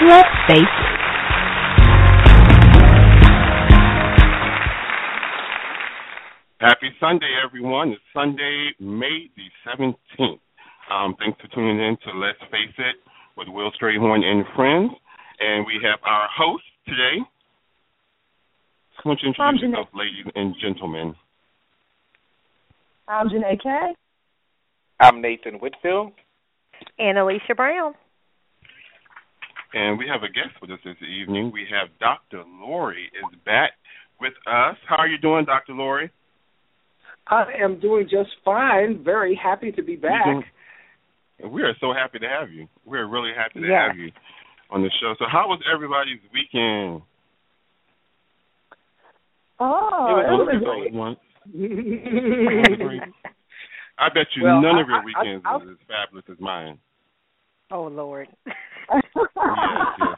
Let's face it. Happy Sunday, everyone. It's Sunday, May the 17th. Um, thanks for tuning in to Let's Face It with Will Strayhorn and friends. And we have our host today. Why don't you introduce yourself, ladies and gentlemen? I'm Janae Kay. I'm Nathan Whitfield. And Alicia Brown. And we have a guest with us this evening. We have Dr. Lori is back with us. How are you doing, Dr. Lori? I am doing just fine. Very happy to be back. We are so happy to have you. We're really happy to have you on the show. So, how was everybody's weekend? Oh, it it was was all at I bet you Well, none I- of your I- weekends I- was as fabulous as mine. Oh Lord. Yes, yes.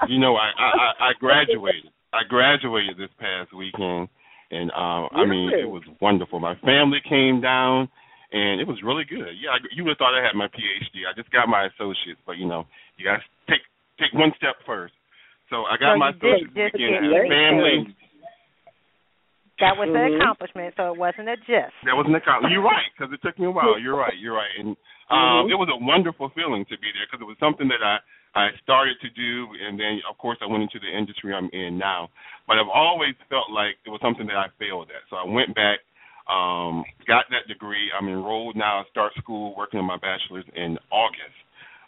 You know, I, I I- graduated. I graduated this past weekend, and um, I mean, it was wonderful. My family came down, and it was really good. Yeah, I, you would have thought I had my PhD. I just got my associates, but you know, you got to take take one step first. So I got So my did associates just weekend family. That was an accomplishment, so it wasn't a gist. That was an accomplishment. You're right, because it took me a while. You're right. You're right. And um, it was a wonderful feeling to be there because it was something that I I started to do, and then of course I went into the industry I'm in now. But I've always felt like it was something that I failed at. So I went back, um, got that degree. I'm enrolled now. I start school working on my bachelor's in August.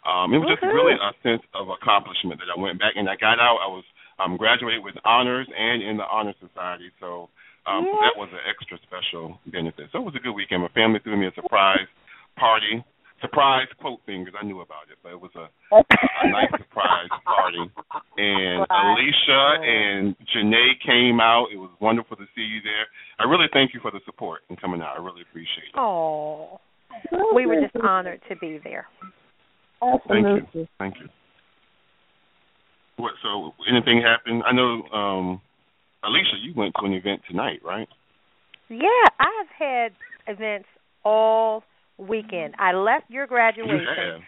Um, it was just really a sense of accomplishment that I went back and I got out. I was um, graduated with honors and in the honor society. So um, so that was an extra special benefit. So it was a good weekend. My family threw me a surprise party, surprise quote thing because I knew about it, but it was a, a nice surprise party. And Right. Alicia and Janae came out. It was wonderful to see you there. I really thank you for the support and coming out. I really appreciate it. Oh. We were just honored to be there. Absolutely. Thank you. Thank you. What? So anything happened? I know, um, Alicia, you went to an event tonight, right? Yeah, I've had events all weekend. I left your graduation. have.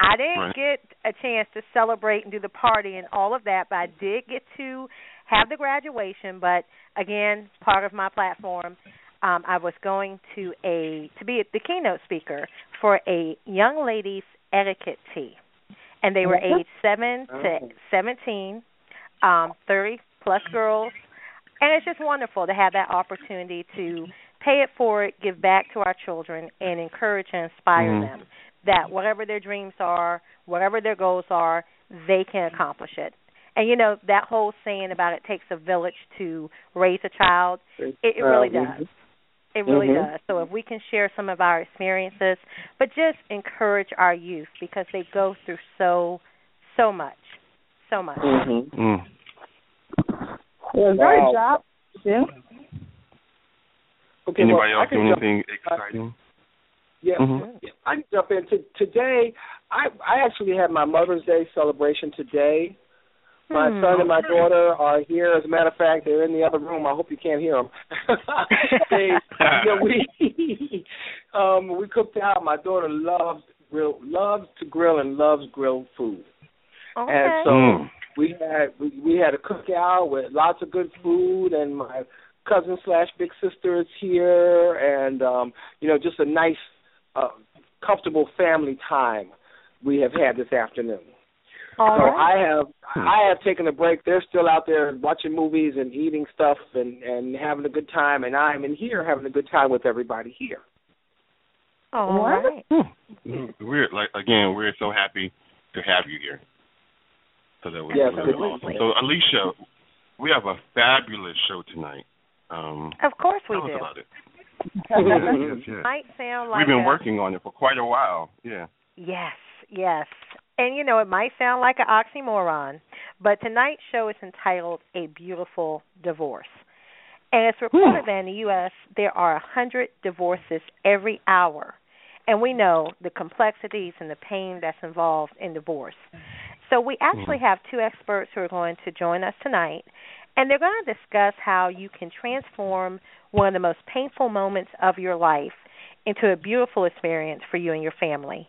I didn't Right. get a chance to celebrate and do the party and all of that, but I did get to have the graduation. But again, part of my platform, um, I was going to a to be the keynote speaker for a young ladies etiquette tea, and they were aged seven to seventeen, um, thirty plus girls, and it's just wonderful to have that opportunity to pay it forward, give back to our children, and encourage and inspire Mhm. them that whatever their dreams are, whatever their goals are, they can accomplish it. And you know that whole saying about it takes a village to raise a child, it, it really Um, does. It really Mhm. does. So if we can share some of our experiences, but just encourage our youth because they go through so so much, so much. Mhm. Mm. Well, Wow. great job. Yeah. Okay, Anybody well, I else can do jump- anything exciting? Yeah, Mhm. yeah, I can jump in. To, today, I I actually had my Mother's Day celebration today. My Hmm. son and my daughter are here. As a matter of fact, they're in the other room. I hope you can't hear them. they, you know, we um, we cooked out. My daughter loves grill, loves to grill, and loves grilled food. Okay. And so Mm. we had we, we had a cookout with lots of good food, and my cousin slash big sister is here, and um, you know, just a nice, uh, comfortable family time we have had this afternoon. All so right. I have I have taken a break. They're still out there watching movies and eating stuff and and having a good time, and I'm in here having a good time with everybody here. All What? right. We're like again, we're so happy to have you here. So that was Yes, really awesome. So Alicia, we have a fabulous show tonight. Um, Of course we tell us do. about it. yes, yes. Might sound like We've been a- working on it for quite a while. Yeah. Yes, yes. And you know, it might sound like an oxymoron, but tonight's show is entitled A Beautiful Divorce. And it's reported that in the U.S. there are a 100 divorces every hour. And we know the complexities and the pain that's involved in divorce. So we actually have two experts who are going to join us tonight, and they're going to discuss how you can transform one of the most painful moments of your life into a beautiful experience for you and your family.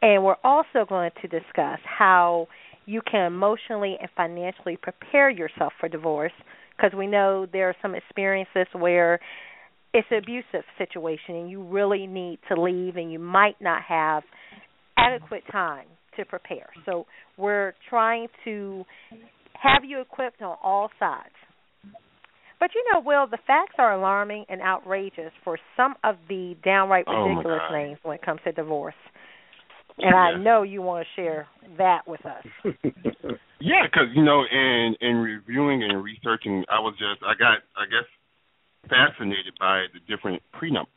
And we're also going to discuss how you can emotionally and financially prepare yourself for divorce because we know there are some experiences where it's an abusive situation and you really need to leave and you might not have adequate time to prepare. So we're trying to have you equipped on all sides. But you know, Will, the facts are alarming and outrageous for some of the downright Oh, ridiculous God. things when it comes to divorce. And I know you want to share that with us. Yeah, because you know, in in reviewing and researching, I was just I got I guess fascinated by the different prenup,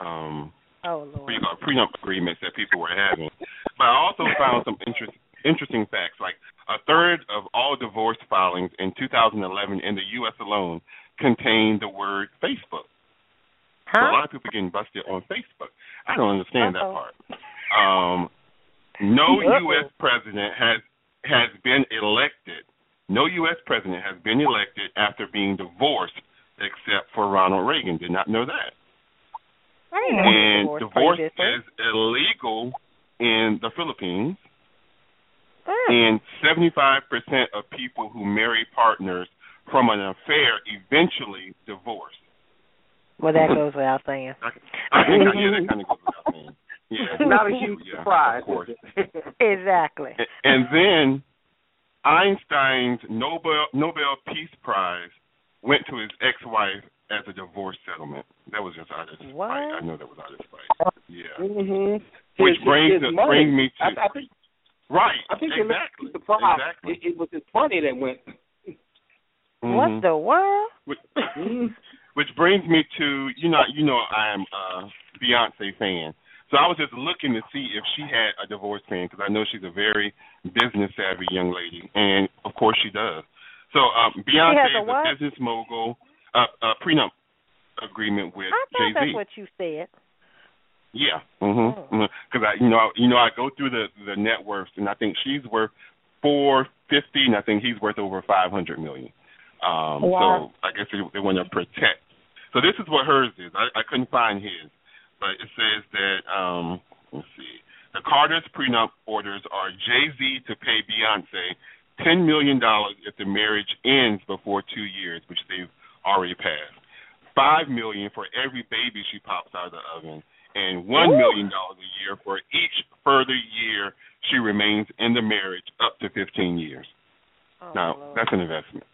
um, Oh Lord. call prenup agreements that people were having. But I also found some interest, interesting facts. Like a third of all divorce filings in 2011 in the U.S. alone contained the word Facebook. So a lot of people getting busted on Facebook. I don't understand Uh-oh. that part. Um, no. U.S. president has has been elected. No U.S. president has been elected after being divorced, except for Ronald Reagan. Did not know that. I didn't know And were divorce is illegal in the Philippines. And 75% of people who marry partners from an affair eventually divorce. Well, that goes without saying. I, I think yeah, that kind of goes without saying. Yeah, Not a huge yeah, surprise. Of course. Exactly. A- And then Einstein's Nobel Nobel Peace Prize went to his ex-wife as a divorce settlement. That was just out of spite. I know that was out of spite. Yeah. Mhm. Which His- brings his the- money. bring me to- I, I think Right. I think exactly. the prize. Exactly. It, it was his money that went. What Mhm. the world? Which, which brings me to you know you know I am a Beyonce fan. So I was just looking to see if she had a divorce plan because I know she's a very business savvy young lady, and of course she does. So um, Beyonce has a is what? a business mogul, uh, a prenup agreement with I thought Jay Z. that's what you said. Yeah, mhm. Because I, you know, I, you know, I go through the the net worths, and I think she's worth four fifty, and I think he's worth over five hundred million. Um, Wow. So I guess they, they want to protect. So this is what hers is. I, I couldn't find his, but it says that um, let's see, the Carter's prenup orders are Jay Z to pay Beyonce ten million dollars if the marriage ends before two years, which they've already passed. Five million for every baby she pops out of the oven, and one million dollars a year for each further year she remains in the marriage up to fifteen years. Oh, now Lord. that's an investment.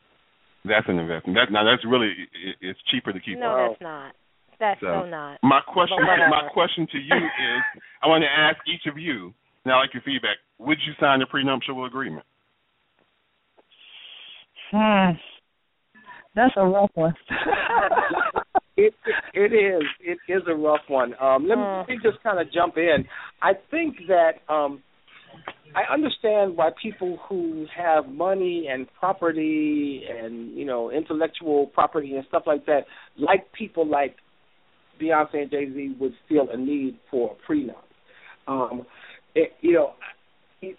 That's an investment. That now that's really it, it's cheaper to keep. no, her. that's not. That's so, So, not. My question, my question to you is, I want to ask each of you. Now, I like your feedback. Would you sign a prenuptial agreement? Hmm. That's a rough one. It, it is it is a rough one. Um, let, me, let me just kind of jump in. I think that um, I understand why people who have money and property and you know intellectual property and stuff like that, like people like Beyonce and Jay Z, would feel a need for a prenup. Um, it, you know, it,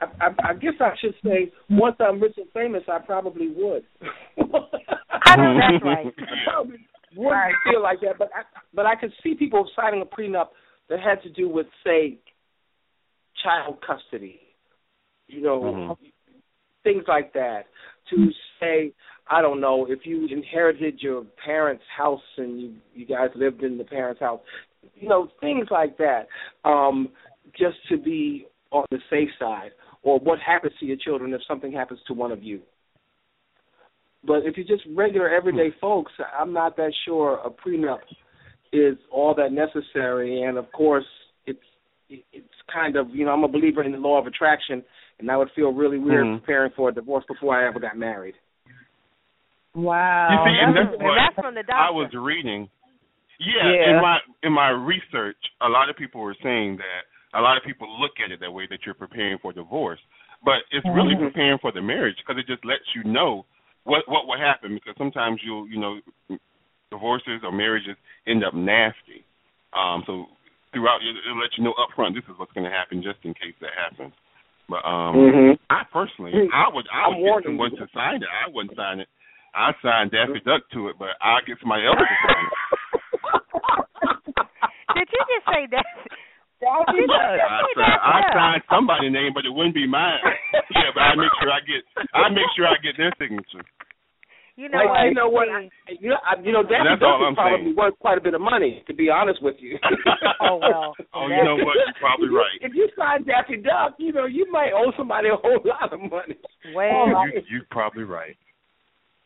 I, I, I guess I should say once I'm rich and famous, I probably would. I know that's right. I probably wouldn't feel like that, but I, but I could see people signing a prenup that had to do with, say, child custody, you know, Mhm. things like that. To say, I don't know, if you inherited your parents' house and you you guys lived in the parents' house, you know, things like that. Um, just to be on the safe side, or what happens to your children if something happens to one of you. But if you're just regular everyday folks, I'm not that sure a prenup is all that necessary. And of course, it's it's kind of you know I'm a believer in the law of attraction, and I would feel really weird Mhm. preparing for a divorce before I ever got married. Wow. You see, and That's- that's what that's from the doctor. I was reading. Yeah, Yeah. in my in my research, a lot of people were saying that a lot of people look at it that way that you're preparing for divorce, but it's really Mhm. preparing for the marriage because it just lets you know what what will happen because sometimes you'll you know divorces or marriages end up nasty. Um, so throughout it- it'll let you know up front this is what's going to happen just in case that happens. But um, Mhm. I personally, I would, I I'm would get warning someone you. to sign it. I wouldn't sign it. I signed Daffy Duck to it, but I'll get somebody else to sign it. Did you just say that? Daffy Did you Duck. just I say signed, I that? signed somebody's name, but it wouldn't be mine. yeah, but I make sure I get, I make sure I get their signature. You know Like, what? you know what? I, you know, I, you know, Daffy That's Duck all is I'm probably saying. worth quite a bit of money. To be honest with you. Oh, well. Oh, you know what? You're probably right. If you sign Daffy Duck, you know you might owe somebody a whole lot of money. well, You, you're probably right.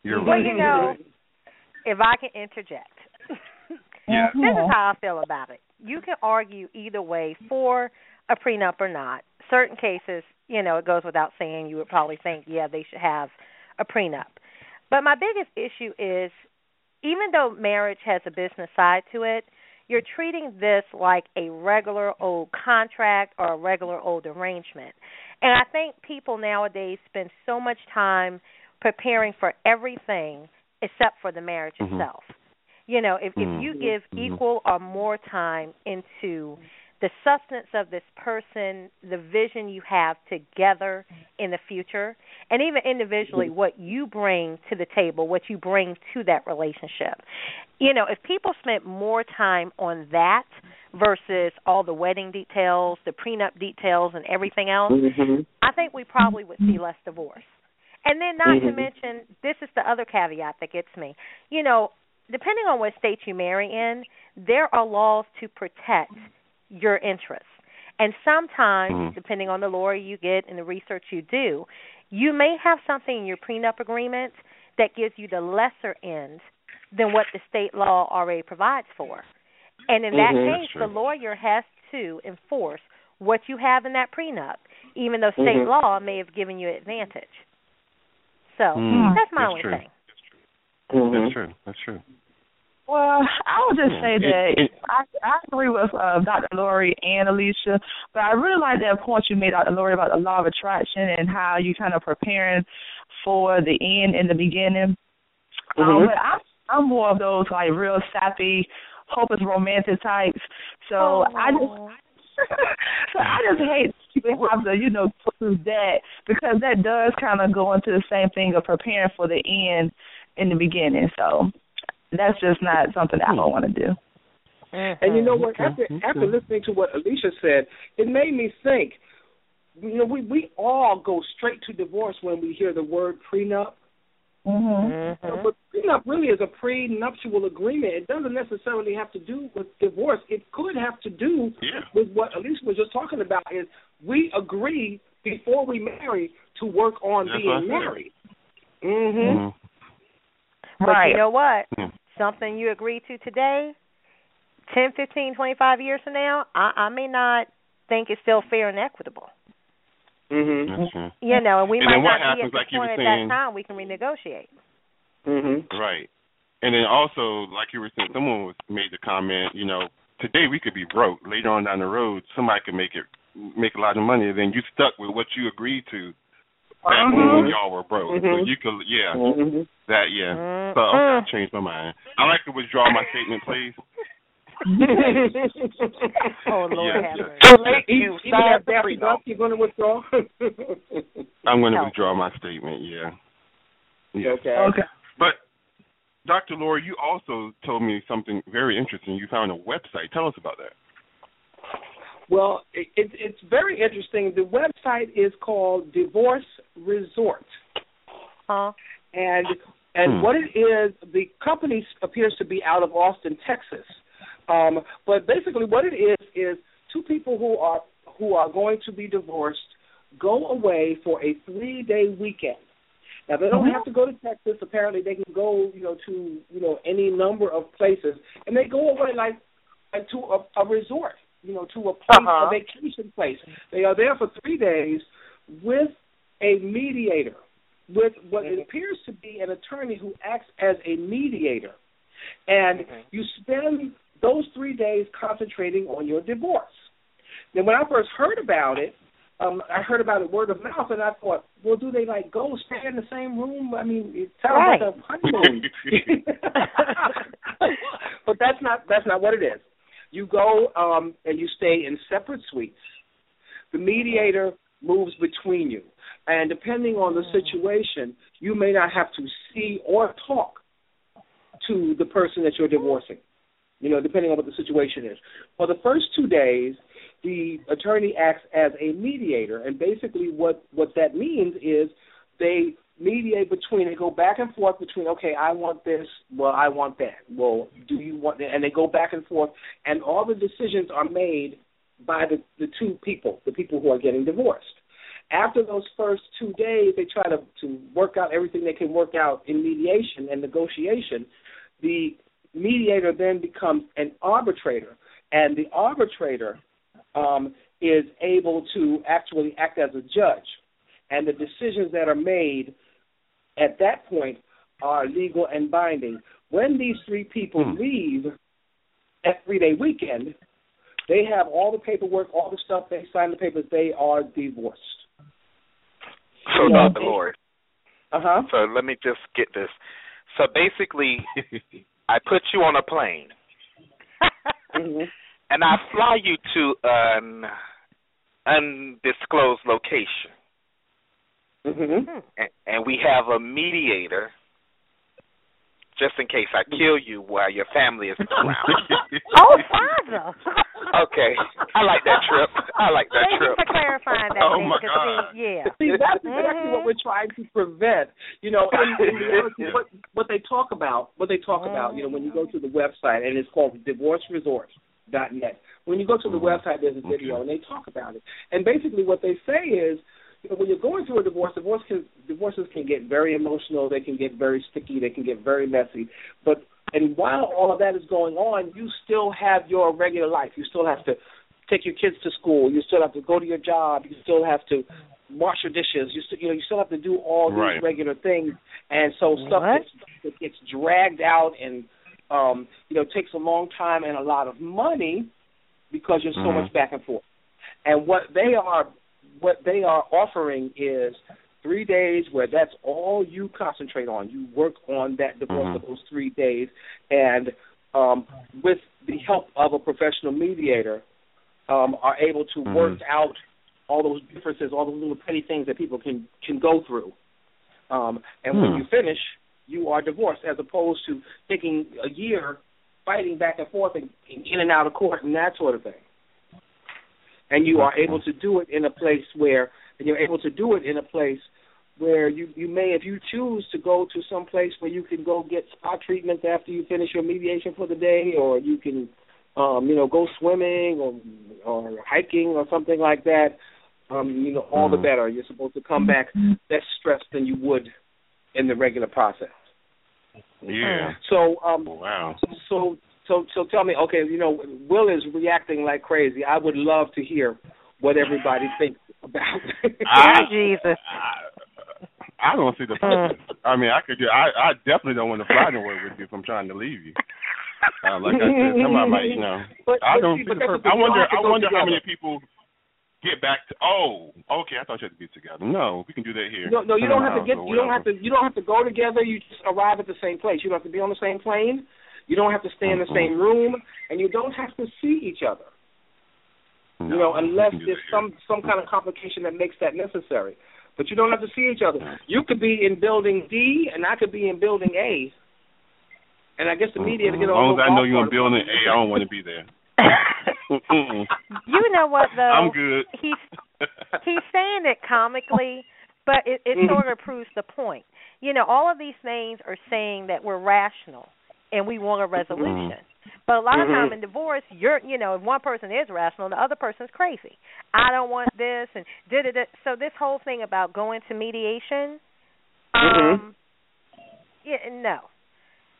You're well, right. you know, if I can interject, Yeah. this is how I feel about it. You can argue either way for a prenup or not. Certain cases, you know, it goes without saying, you would probably think, yeah, they should have a prenup. But my biggest issue is even though marriage has a business side to it, you're treating this like a regular old contract or a regular old arrangement. And I think people nowadays spend so much time preparing for everything except for the marriage Mhm. itself. You know, if if you give Mhm. equal or more time into the substance of this person, the vision you have together in the future, and even individually, what you bring to the table, what you bring to that relationship. You know, if people spent more time on that versus all the wedding details, the prenup details, and everything else, Mm-hmm. I think we probably would see less divorce. And then, not to Mhm. mention, this is the other caveat that gets me. You know, depending on what state you marry in, there are laws to protect your interests. And sometimes, Mhm. depending on the lawyer you get and the research you do, you may have something in your prenup agreement that gives you the lesser end than what the state law already provides for. And in that Mhm. Case, the lawyer has to enforce what you have in that prenup, even though state Mhm. law may have given you advantage. So Mm, that's my that's only true. thing. Mm-hmm. That's true. That's true. Well, I would just say that I, I agree with uh, Dr. Lori and Alicia, but I really like that point you made, Dr. Lori, about the law of attraction and how you kind of preparing for the end and the beginning. Um, Mhm. but I, I'm more of those like real sappy, hopeless romantic types. So I just so I just hate people have to, you know, through that because that does kind of go into the same thing of preparing for the end in the beginning. So that's just not something I don't want to do. And you know what? After after listening to what Alicia said, it made me think. You know, we we all go straight to divorce when we hear the word prenup. Mhm. Mhm. But prenup really is a prenuptial agreement. It doesn't necessarily have to do with divorce. It could have to do Yeah. with what Alicia was just talking about. Is we agree before we marry to work on That's being what I said. married. Mhm. Mhm. But Right. you know what? Yeah. Something you agree to today, ten, fifteen, twenty-five years from now, I, I may not think it's still fair and equitable. Mm-hmm. You know, and we And might then what not be at happens, the like you were point at saying- that time we can renegotiate. Mm-hmm. Right. And then also, like you were saying, someone was made the comment, you know, today we could be broke. Later on down the road, somebody could make it make a lot of money. Then you stuck with what you agreed to back Uh-huh. when y'all were broke. So Mhm. you could, yeah, Mhm. that, yeah. Mm-mm. So okay, I changed my mind. I like to withdraw my statement, please. Oh Lord Yes, have yes. mercy. So, late, even You that signed Barry prenup. Duck, you're going to withdraw? I'm going to No. withdraw my statement. Yeah. Yeah. okay. Okay. But Dr. Lori, you also told me something very interesting. You found a website. Tell us about that. Well, it, it, it's very interesting. The website is called Divorce Resort, Huh? and and Hmm. what it is, the company appears to be out of Austin, Texas. Um, but basically, what it is is two people who are who are going to be divorced go away for a three day weekend. Now they don't have to go to Texas. Apparently, they can go, you know, to you know any number of places, and they go away like like to a, a resort, you know, to a place, Uh-huh. a vacation place. They are there for three days with a mediator, with what it appears to be an attorney who acts as a mediator, and you spend those three days concentrating on your divorce. Then, when I first heard about it, um, I heard about it word of mouth, and I thought, well, do they like go stay in the same room? I mean, it sounds Right. like a honeymoon. but that's not that's not what it is. You go um, and you stay in separate suites. The mediator moves between you, and depending on the situation, you may not have to see or talk to the person that you're divorcing. You know, depending on what the situation is. For the first two days, the attorney acts as a mediator, and basically what what that means is they mediate between they go back and forth between okay I want this well I want that. Well do you want that and they go back and forth and all the decisions are made by the the two people the people who are getting divorced. After those first two days they try to to work out everything they can work out in mediation and negotiation. The mediator then becomes an arbitrator and the arbitrator um, is able to actually act as a judge. And the decisions that are made at that point are legal and binding. When these three people Hmm. leave that three day weekend, they have all the paperwork, all the stuff, they sign the papers, they are divorced. So, Yeah. Dr. Lori, Uh huh. so let me just get this. So basically, I put you on a plane hmm and I fly you to an undisclosed location, hmm and, and we have a mediator just in case I kill you while your family is around. oh, father. okay, I like that trip. I like that Thank you trip. for clarifying that. Oh, Nick, my 'cause God. See, yeah. See, that's exactly Mhm. what we're trying to prevent. You know, in, in reality, what what they talk about, what they talk about, you know, when you go to the website and it's called divorceresort.net. When you go to the Mhm. website, there's a video and they talk about it. And basically, what they say is, you know, when you're going through a divorce, divorce can, divorces can get very emotional. They can get very sticky. They can get very messy. But and while all of that is going on, you still have your regular life. You still have to take your kids to school. You still have to go to your job. You still have to wash your dishes. You still, you know, you still have to do all these Right. regular things, and so stuff What? gets, gets dragged out, and um, you know, takes a long time and a lot of money because you're so Mhm. much back and forth. And what they are, what they are offering is three days where that's all you concentrate on. You work on that divorce Mhm. for those three days, and um, with the help of a professional mediator, um, are able to Mhm. work out all those differences, all those little petty things that people can can go through. Um, and when Hmm. you finish, you are divorced, as opposed to taking a year fighting back and forth and, and in and out of court and that sort of thing. And you are able to do it in a place where, and you're able to do it in a place where you you may, if you choose to go to some place where you can go get spa treatments after you finish your mediation for the day, or you can, um, you know, go swimming or or hiking or something like that. Um, you know, all the Mhm. better. You're supposed to come back less stressed than you would in the regular process. Yeah. So, um, Wow. so so so tell me, okay, you know, Will is reacting like crazy. I would love to hear what everybody thinks about. I- Jesus. I don't see the purpose. I mean, I could. do- I I definitely don't want to fly nowhere with you if I'm trying to leave you. Uh, like I said, somebody might, you know. But- I don't see, see the purpose. I wonder. don't have to I go wonder how many people get back to. Oh, okay. I thought you had to be together. No, we can do that here. no, no, you don't have to get. You don't have to. You don't have to go together. You just arrive at the same place. You don't have to be on the same plane. You don't have to stay in the Mhm. same room, and you don't have to see each other. No, you know, unless can there's that some some kind of complication that makes that necessary. But you don't have to see each other. You could be in building D, and I could be in building A. And I guess the media to Mhm. get As all long as I know you're in building. A, I don't want to be there. You know what though? I'm good. He's he's saying it comically, but it, it Mhm. sort of proves the point. You know, all of these things are saying that we're rational. And we want a resolution. Mm-hmm. But a lot of mm-hmm. time in divorce, you're you know, if one person is rational, and the other person's crazy. I don't want this and did it. So this whole thing about going to mediation, mm-hmm. um, yeah, no,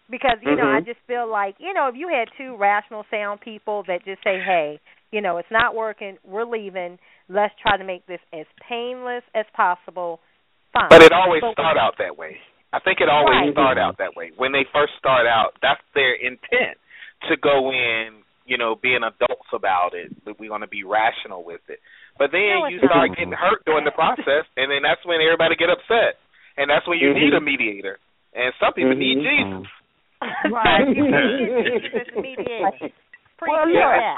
because you know I Mm-hmm. just feel like you know if you had two rational, sound people that just say, hey, you know, it's not working, we're leaving. Let's try to make this as painless as possible. Fine. But it always But- start out that way. I think it always Right. start out that way. When they first start out, that's their intent to go in, you know, being adults about it. That we're going to be rational with it. But then No, you start not. getting hurt during the process, and then that's when everybody get upset, and that's when you Mhm. need a mediator. And some people need Mhm. Jesus. right. you Jesus mediation. Preach Well, that.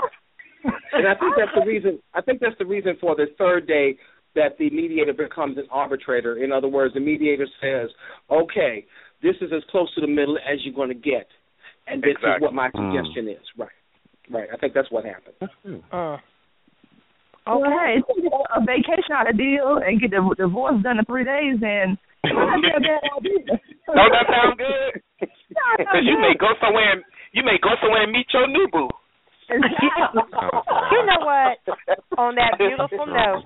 and I think that's the reason. I think that's the reason for the third day that the mediator becomes an arbitrator. In other words, the mediator says, "Okay, this is as close to the middle as you're going to get, and this is what my suggestion is." Right, right. I think that's what happened. Uh. Well, Okay. hey, a vacation out of deal and get the divorce done in three days, and not a bad idea. Don't that sound good? No, it's not Because you may go somewhere and you may go somewhere and meet your new boo. Exactly. You know what? On that beautiful note,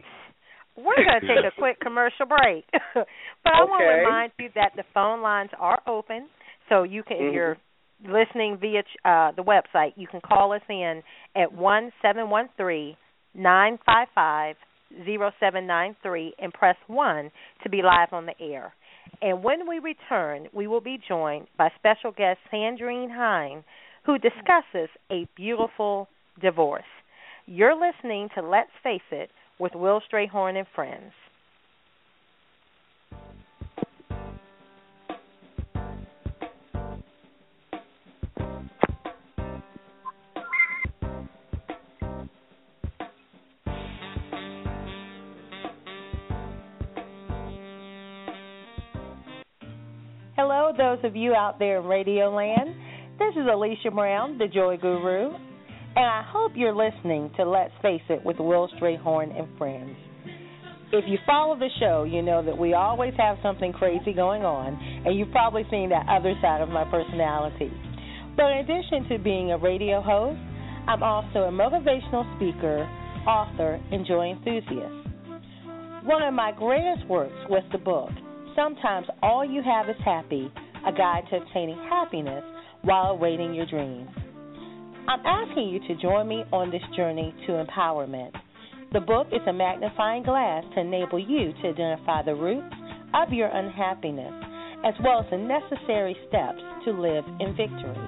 we're going to take a quick commercial break. but I want to remind you that the phone lines are open, so you can, if Mhm. you're listening via uh, the website, you can call us in at one seven one three nine five five zero seven nine three and press one to be live on the air. And when we return, we will be joined by special guest Sandrine Hine, who discusses a beautiful divorce. You're listening to Let's Face It with Will Strayhorn and Friends. Hello, those of you out there in Radio Land. This is Alicia Brown, the Joy Guru, and I hope you're listening to Let's Face It with Will Strayhorn and Friends. If you follow the show, you know that we always have something crazy going on, and you've probably seen that other side of my personality. But in addition to being a radio host, I'm also a motivational speaker, author, and joy enthusiast. One of my greatest works was the book, Sometimes All You Have Is Happy A Guide to Obtaining Happiness While Awaiting Your Dreams. I'm asking you to join me on this journey to empowerment. The book is a magnifying glass to enable you to identify the roots of your unhappiness, as well as the necessary steps to live in victory.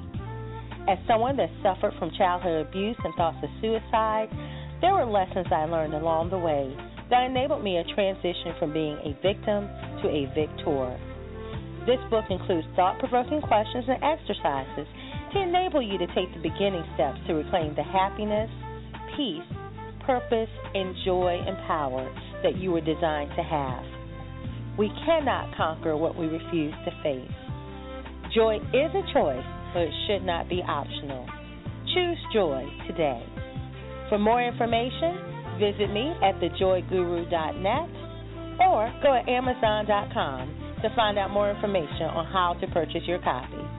As someone that suffered from childhood abuse and thoughts of suicide, there were lessons I learned along the way that enabled me a transition from being a victim to a victor. This book includes thought provoking questions and exercises to enable you to take the beginning steps to reclaim the happiness, peace, purpose, and joy and power that you were designed to have. We cannot conquer what we refuse to face. Joy is a choice, but it should not be optional. Choose joy today. For more information, visit me at thejoyguru.net or go to amazon.com to find out more information on how to purchase your copy.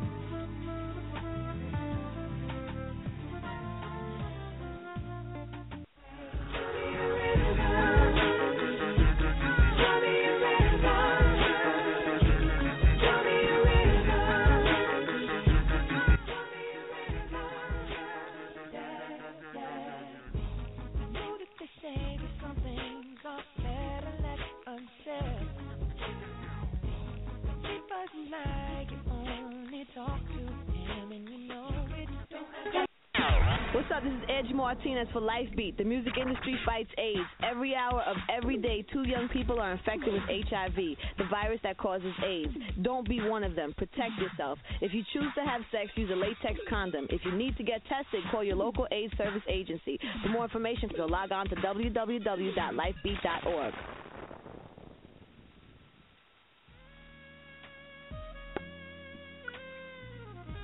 What's up? This is Edge Martinez for Lifebeat. The music industry fights AIDS. Every hour of every day, two young people are infected with HIV, the virus that causes AIDS. Don't be one of them. Protect yourself. If you choose to have sex, use a latex condom. If you need to get tested, call your local AIDS service agency. For more information, go log on to www.lifebeat.org.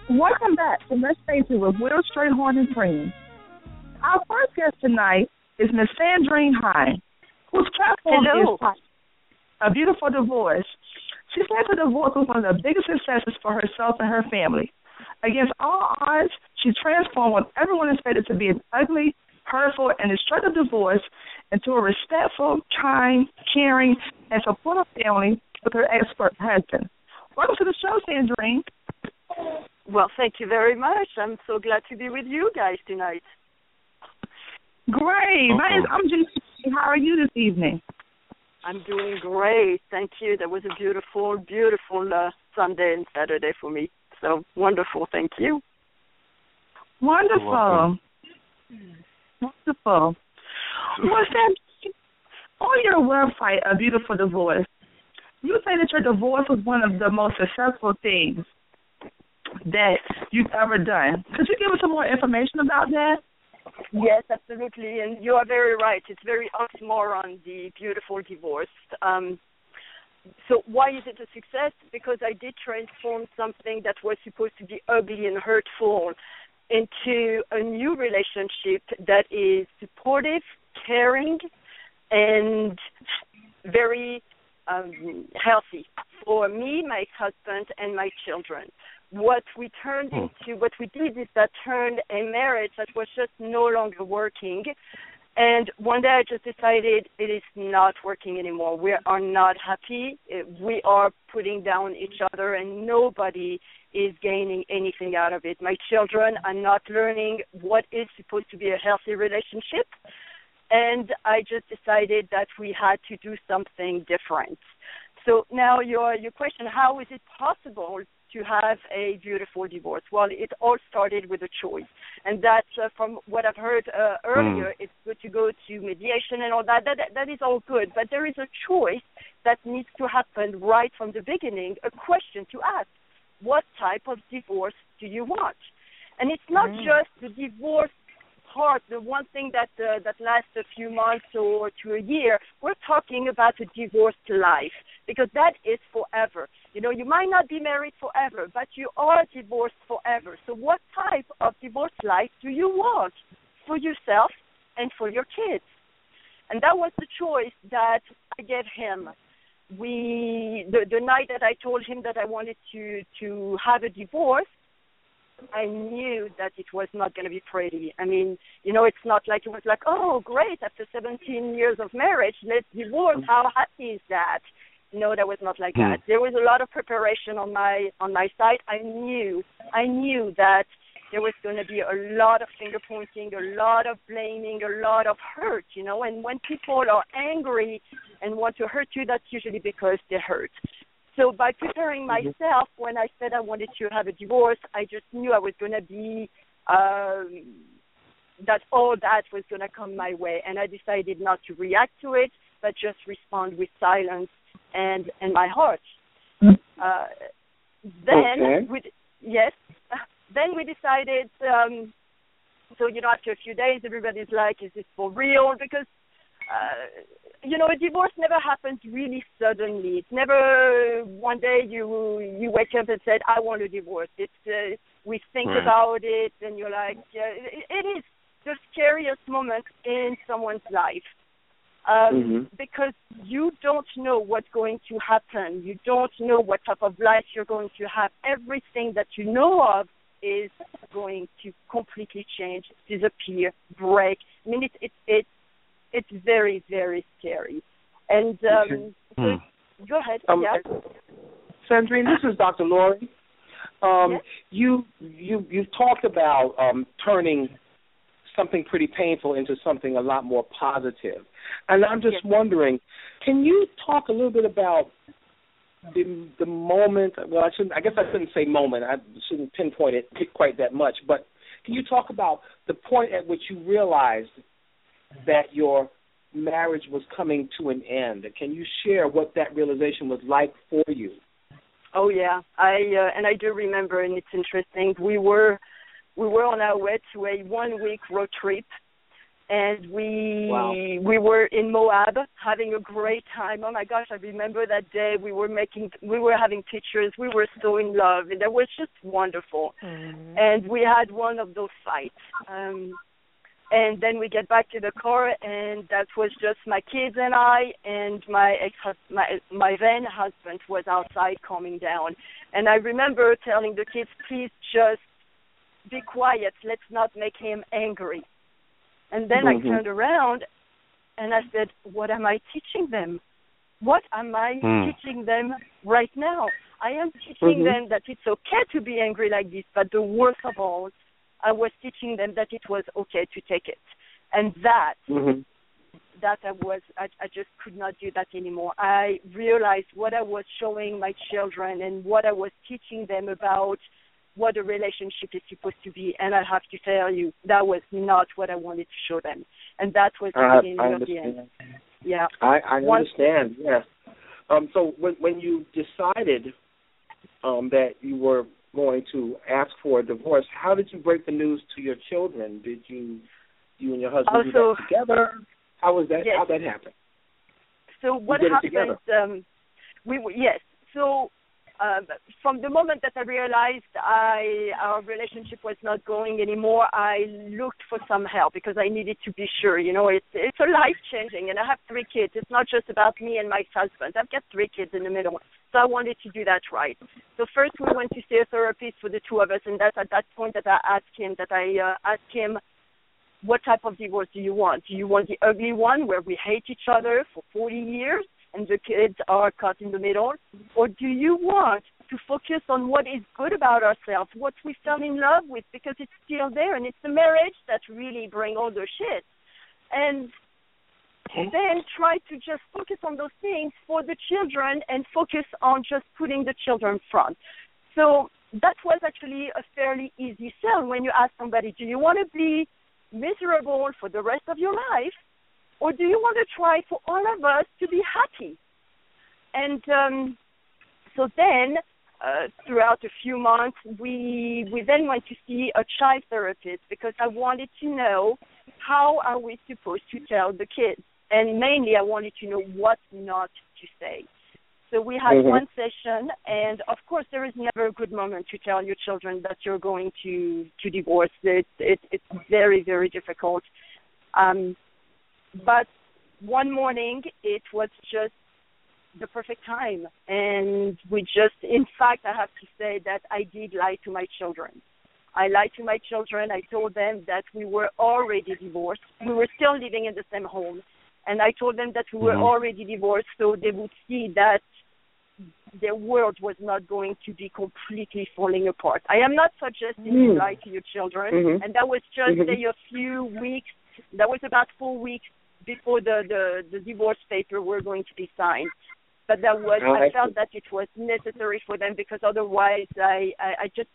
Welcome back to Let's Face It with Will Strayhorn and Friends. Our first guest tonight is Miss Sandrine Hine, whose platform Hello. is A Beautiful Divorce. She says her divorce was one of the biggest successes for herself and her family. Against all odds, she transformed what everyone expected to be an ugly, hurtful, and destructive divorce into a respectful, kind, caring, and supportive family with her expert husband. Welcome to the show, Sandrine. Well, thank you very much. I'm so glad to be with you guys tonight. Great. My I'm just. How are you this evening? I'm doing great. Thank you. That was a beautiful, beautiful uh, Sunday and Saturday for me. So wonderful. Thank you. Wonderful. Wonderful. Well, Sam, on your website, A Beautiful Divorce, you say that your divorce was one of the most successful things that you've ever done. Could you give us some more information about that? Yes, absolutely, and you are very right. It's very oxymoron, the beautiful divorce. Um, so why is it a success? Because I did transform something that was supposed to be ugly and hurtful into a new relationship that is supportive, caring, and very um, healthy for me, my husband, and my children what we turned hmm. into, what we did is that turned a marriage that was just no longer working. And one day I just decided it is not working anymore. We are not happy. We are putting down each other, and nobody is gaining anything out of it. My children are not learning what is supposed to be a healthy relationship. And I just decided that we had to do something different. So now your your question, how is it possible to have a beautiful divorce? Well, it all started with a choice, and that's uh, from what I've heard uh, earlier. Mm. It's good to go to mediation and all that. That that is all good, but there is a choice that needs to happen right from the beginning. A question to ask: What type of divorce do you want? And it's not mm. just the divorce part, the one thing that uh, that lasts a few months or to a year, we're talking about a divorced life because that is forever. You know, you might not be married forever, but you are divorced forever. So, what type of divorced life do you want for yourself and for your kids? And that was the choice that I gave him. We the the night that I told him that I wanted to to have a divorce, I knew that it was not going to be pretty. I mean, you know, it's not like it was like, oh, great, after 17 years of marriage, let's divorce. Mm. How happy is that? No, that was not like hmm. that. There was a lot of preparation on my on my side. I knew, I knew that there was going to be a lot of finger pointing, a lot of blaming, a lot of hurt. You know, and when people are angry and want to hurt you, that's usually because they're hurt. So by preparing mm-hmm. myself, when I said I wanted to have a divorce, I just knew I was going to be um, that all that was going to come my way, and I decided not to react to it, but just respond with silence and and my heart. Mm-hmm. Uh, then okay. we yes, then we decided. Um, so you know, after a few days, everybody's like, "Is this for real?" Because uh, you know, a divorce never happens really suddenly. It's never one day you you wake up and said, "I want a divorce." It's uh, we think right. about it, and you're like, yeah, it, it is the scariest moment in someone's life. Um, mm-hmm. because you don't know what's going to happen. You don't know what type of life you're going to have. Everything that you know of is going to completely change, disappear, break. I mean, it's it, it's it's very very scary. And um, hmm. go ahead. Um, yeah. Sandrine, this is Dr. Lori. Um, yes? You you you've talked about um, turning something pretty painful into something a lot more positive, and I'm just yes. wondering, can you talk a little bit about the the moment? Well, I shouldn't. I guess I shouldn't say moment. I shouldn't pinpoint it quite that much. But can you talk about the point at which you realized that your marriage was coming to an end. Can you share what that realization was like for you? Oh yeah, I uh, and I do remember, and it's interesting. We were we were on our way to a one week road trip, and we wow. we were in Moab having a great time. Oh my gosh, I remember that day. We were making we were having pictures. We were so in love, and that was just wonderful. Mm-hmm. And we had one of those fights. Um, and then we get back to the car and that was just my kids and I and my ex my my then husband was outside calming down and I remember telling the kids please just be quiet let's not make him angry and then Mm-hmm. I turned around and I said what am I teaching them what am I Hmm. teaching them right now I am teaching Mhm. them that it's okay to be angry like this but the worst of all I was teaching them that it was okay to take it, and that Mhm. that I was I, I just could not do that anymore. I realized what I was showing my children and what I was teaching them about what a relationship is supposed to be, and I have to tell you that was not what I wanted to show them, and that was the I, beginning I of the end. Yeah. I, I Once- understand. Yes. Um. So when when you decided um that you were going to ask for a divorce, how did you break the news to your children? Did you you and your husband do that together? How was that? Yes. How that happen? So what happened? Um, we w- yes. So um, from the moment that I realized I our relationship was not going anymore, I looked for some help because I needed to be sure. You know, it's it's a life changing, and I have three kids. It's not just about me and my husband. I've got three kids in the middle, so I wanted to do that right. So first we went to see a therapist for the two of us, and that's at that point that I asked him that I uh, asked him what type of divorce do you want? Do you want the ugly one where we hate each other for 40 years and the kids are caught in the middle? Or do you want to focus on what is good about ourselves, what we fell in love with, because it's still there and it's the marriage that really bring all the shit. And hmm? then try to just focus on those things for the children and focus on just putting the children front. So that was actually a fairly easy sell when you ask somebody, do you want to be miserable for the rest of your life, or do you want to try for all of us to be happy? And um, so then, uh, throughout a few months, we we then went to see a child therapist because I wanted to know how are we supposed to tell the kids, and mainly I wanted to know what not to say. So we had Mhm. one session, and of course, there is never a good moment to tell your children that you're going to to divorce. It, it it's very very difficult. Um, but one morning, it was just the perfect time, and we just, in fact, I have to say that I did lie to my children. I lied to my children. I told them that we were already divorced. We were still living in the same home, and I told them that we were Mhm. already divorced, so they would see that their world was not going to be completely falling apart. I am not suggesting you Mm. lie to your children, Mhm. and that was just Mhm. say a few weeks. That was about four weeks before the the, the divorce paper were going to be signed. But that was Oh, I I felt see. that it was necessary for them because otherwise I I, I just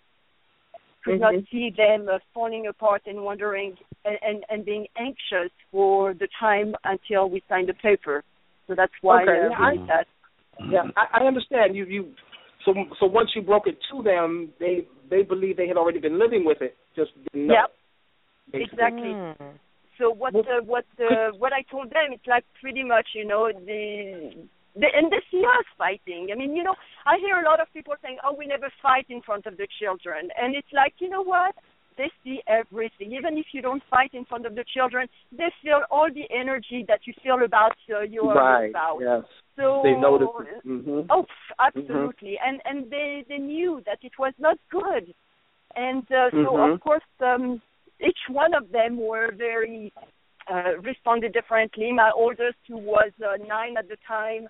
could not Mhm. see them uh, falling apart and wondering and, and and being anxious for the time until we signed the paper. So that's why Okay, uh, yeah, I- we did that. Yeah, I, I understand. You you so so once you broke it to them, they they believe they had already been living with it, just didn't know. Yep. basically. Exactly. So what uh, what uh, what I told them, it's like pretty much, you know, the, the and they see us fighting. I mean, you know, I hear a lot of people saying, "Oh, we never fight in front of the children," and it's like, you know what? They see everything. Even if you don't fight in front of the children, they feel all the energy that you feel about uh, your right. spouse. Yes. So They noticed it. Mhm. Oh, pff, absolutely. And and they they knew that it was not good. And uh, so Mhm. of course um each one of them were very uh responded differently. My oldest who was uh, 9 at the time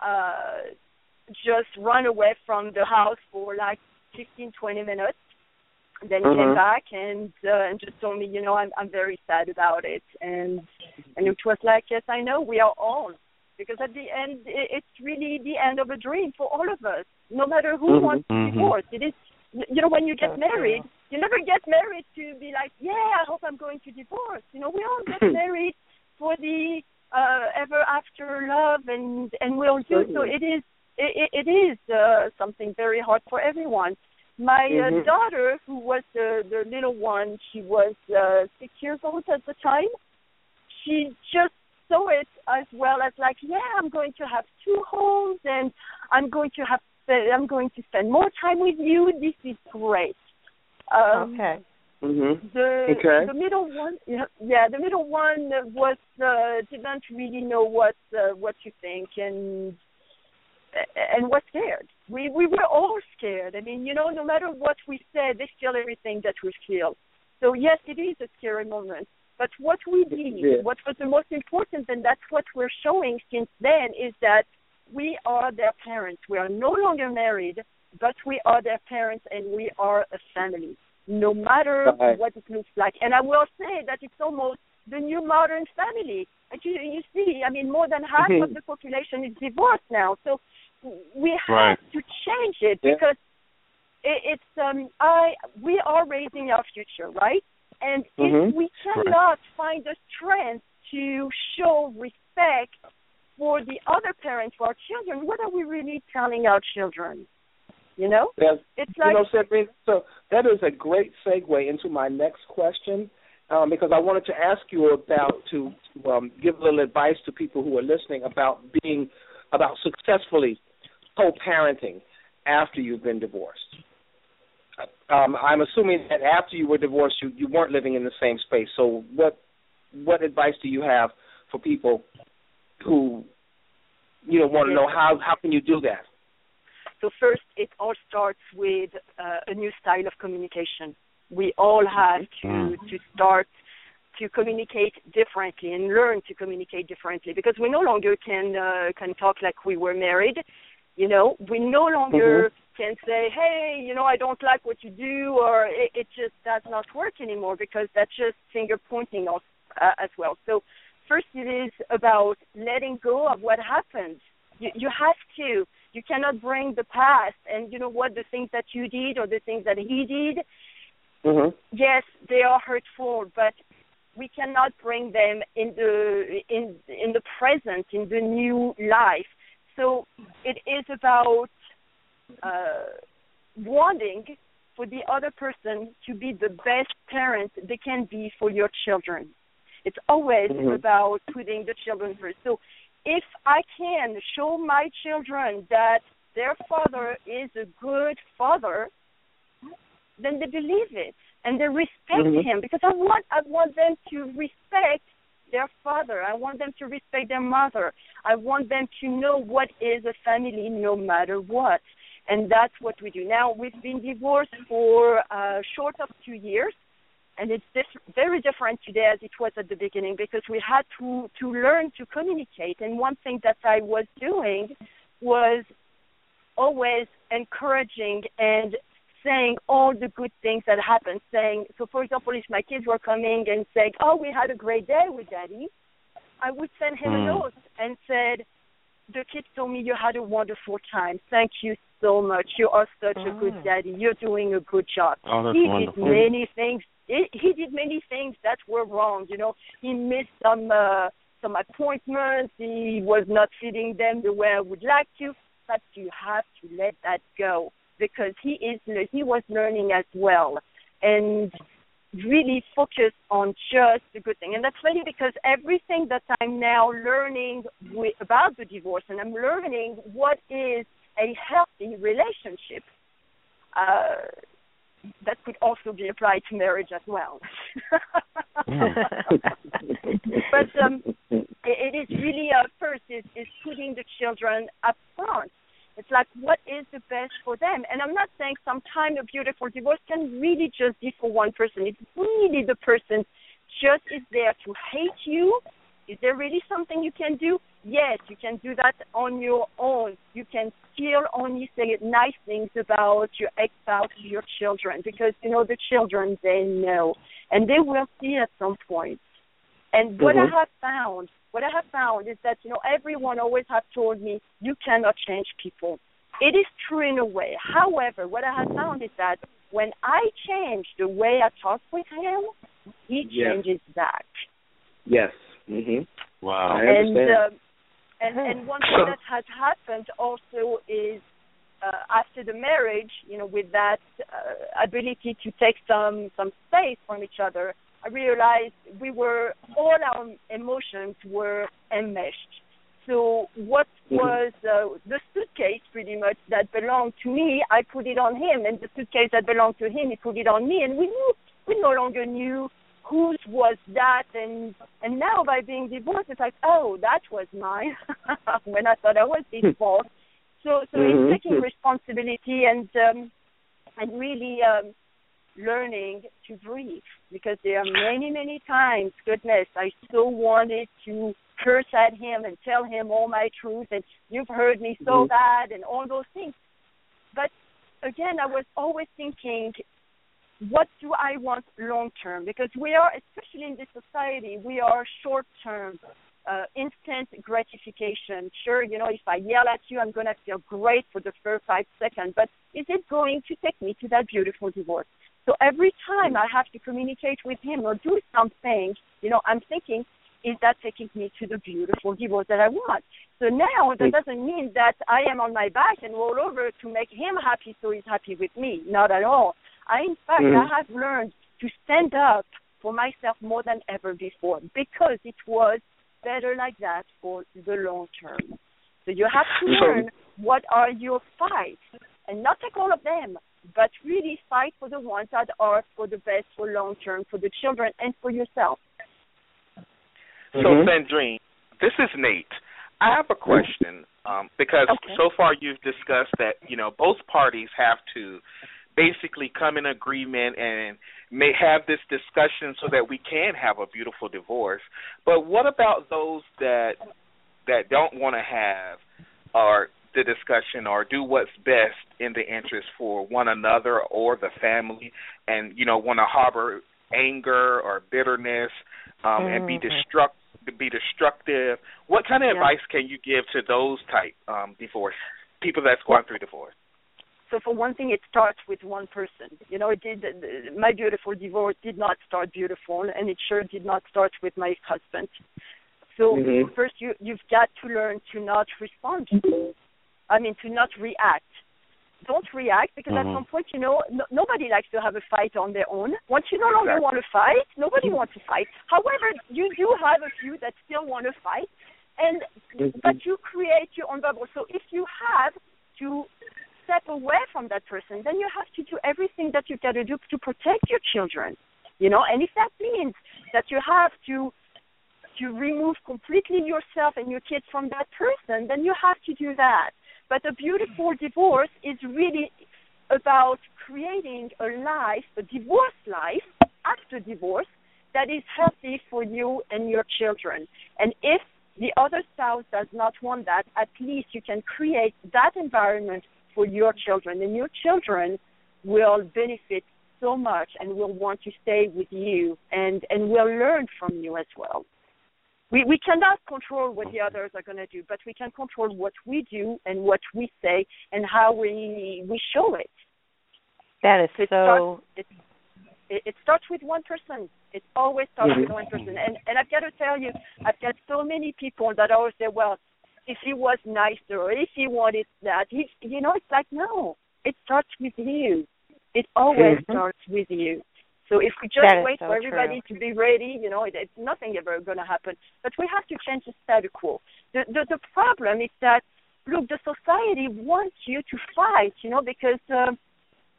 uh just run away from the house for like 15 20 minutes. Then Mhm. came back and uh, and just told me, you know, I'm I'm very sad about it. And and it was like, yes, I know we are all because at the end it's really the end of a dream for all of us no matter who Mhm. wants to Mhm. divorce it is you know when you get married you never get married to be like yeah i hope i'm going to divorce you know we all get married for the uh ever after love and and we'll do so it is it, it is uh, something very hard for everyone my uh, Mhm. daughter who was the the little one she was uh six years old at the time she just saw it as well as like, yeah, I'm going to have two homes and I'm going to have I'm going to spend more time with you. This is great. Um, okay. Mhm. The Okay. the middle one, yeah, yeah, the middle one was uh, didn't really know what uh, what you think and and was scared. We we were all scared. I mean, you know, no matter what we said, they feel everything that we feel. So yes, it is a scary moment. But what we did, Yeah. what was the most important, and that's what we're showing since then, is that we are their parents. We are no longer married, but we are their parents, and we are a family, no matter Right. what it looks like. And I will say that it's almost the new modern family. And you, you see, I mean, more than half of the population is divorced now. So we have Right. to change it Yeah. because it, it's um I we are raising our future, right? And if Mhm. we cannot find the strength to show respect for the other parents for our children, what are we really telling our children? You know? Yes. It's you know, Sabrina, so that is a great segue into my next question, um, because I wanted to ask you about to, to um, give a little advice to people who are listening about being about successfully co-parenting after you've been divorced. Um, I'm assuming that after you were divorced, you, you weren't living in the same space. So, what what advice do you have for people who you know want to know how how can you do that? So first, it all starts with uh, a new style of communication. We all have to to start to communicate differently and learn to communicate differently because we no longer can uh, can talk like we were married. You know, we no longer can say, "Hey, you know, I don't like what you do," or it, it just does not work anymore because that's just finger pointing us uh, as well. So first, it is about letting go of what happened. You, you have to. You cannot bring the past and you know what the things that you did or the things that he did. Mm-hmm. Yes, they are hurtful, but we cannot bring them in the in in the present, in the new life. So it is about uh, wanting for the other person to be the best parent they can be for your children. It's always Mhm. about putting the children first. So if I can show my children that their father is a good father, then they believe it and they respect Mhm. him because I want I want them to respect their father. I want them to respect their mother. I want them to know what is a family no matter what. And that's what we do. Now we've been divorced for uh, short of two years and it's diff- very different today as it was at the beginning because we had to to learn to communicate and one thing that I was doing was always encouraging and saying all the good things that happened saying so for example if my kids were coming and saying oh we had a great day with daddy I would send him a Hmm. note and said the kids told me you had a wonderful time thank you so much you are such a good daddy you're doing a good job Oh, that's he wonderful. did many things. He, he did many things that were wrong. You know, he missed some uh, some appointments. He was not feeding them the way I would like to. But you have to let that go because he is he was learning as well, and really focus on just the good thing. And that's funny because everything that I'm now learning with, about the divorce, and I'm learning what is a healthy relationship. Uh, that could also be applied to marriage as well. but um, it, it is really uh, first is, is putting the children up front. It's like what is the best for them, and I'm not saying sometimes a beautiful divorce can really just be for one person. It's really the person just is there to hate you. Is there really something you can do? Yes, you can do that on your own. You can still only say nice things about your ex-spouse to your children because you know the children they know and they will see at some point. And what Mhm. I have found, what I have found is that you know everyone always have told me you cannot change people. It is true in a way. However, what I have found is that when I change the way I talk with him, he Yes. changes back. Yes. Mhm. Wow. I and understand. um, and and one thing that has happened also is uh, after the marriage, you know, with that uh, ability to take some some space from each other, I realized we were all our emotions were enmeshed. So what Mhm. was uh, the suitcase pretty much that belonged to me, I put it on him, and the suitcase that belonged to him, he put it on me, and we knew we no longer knew whose was that? And and now by being divorced it's like oh that was mine when i thought i was his fault so so Mhm. it's taking responsibility and um and really um learning to breathe because there are many many times goodness i so wanted to curse at him and tell him all my truth and you've heard me so Mhm. bad and all those things. But again i was always thinking what do I want long term? Because we are, especially in this society, we are short term, uh, instant gratification. Sure, you know, if I yell at you, I'm going to feel great for the first five seconds, but is it going to take me to that beautiful divorce? So every time I have to communicate with him or do something, you know, I'm thinking, is that taking me to the beautiful divorce that I want? So now that doesn't mean that I am on my back and roll over to make him happy so he's happy with me. Not at all. I, in fact, Mhm. I have learned to stand up for myself more than ever before because it was better like that for the long term. So you have to learn what are your fights and not take all of them, but really fight for the ones that are for the best for long term for the children and for yourself. So, Mm-hmm. Sandrine, this is Nate. I have a question um, because Okay. so far you've discussed that you know both parties have to basically come in agreement and may have this discussion so that we can have a beautiful divorce. But what about those that that don't want to have or the discussion or do what's best in the interest for one another or the family and you know want to harbor anger or bitterness um and be Mhm. destruct be destructive what kind of Yeah. advice can you give to those type um divorce people that's going through divorce So for one thing, it starts with one person. You know, it did. My beautiful divorce did not start beautiful, and it sure did not start with my husband. So Mhm. first, you you've got to learn to not respond. I mean, to not react. Don't react because at Mhm. some point, you know, no, nobody likes to have a fight on their own. Once you no longer Exactly. want to fight, nobody wants to fight. However, you do have a few that still want to fight, and but you create your own bubble. So if you have to step away from that person, then you have to do everything that you got to do to protect your children. You know, and if that means that you have to to remove completely yourself and your kids from that person, then you have to do that. But a beautiful divorce is really about creating a life, a divorce life after divorce that is healthy for you and your children. And if the other spouse does not want that, at least you can create that environment for your children, and your children will benefit so much and will want to stay with you and and will learn from you as well. We we cannot control what the others are going to do, but we can control what we do and what we say and how we we show it. That is it so. Starts, it, it, it starts with one person. It always starts with Mhm. one person. And and I've got to tell you, I've got so many people that always say, well, if he was nicer or if he wanted that, he, you know, it's like no, it starts with you. It always Mhm. starts with you. So if we just wait so for everybody to be ready, you know, it, it's nothing ever going to happen. But we have to change the status quo. The, the the problem is that look, the society wants you to fight, you know, because um,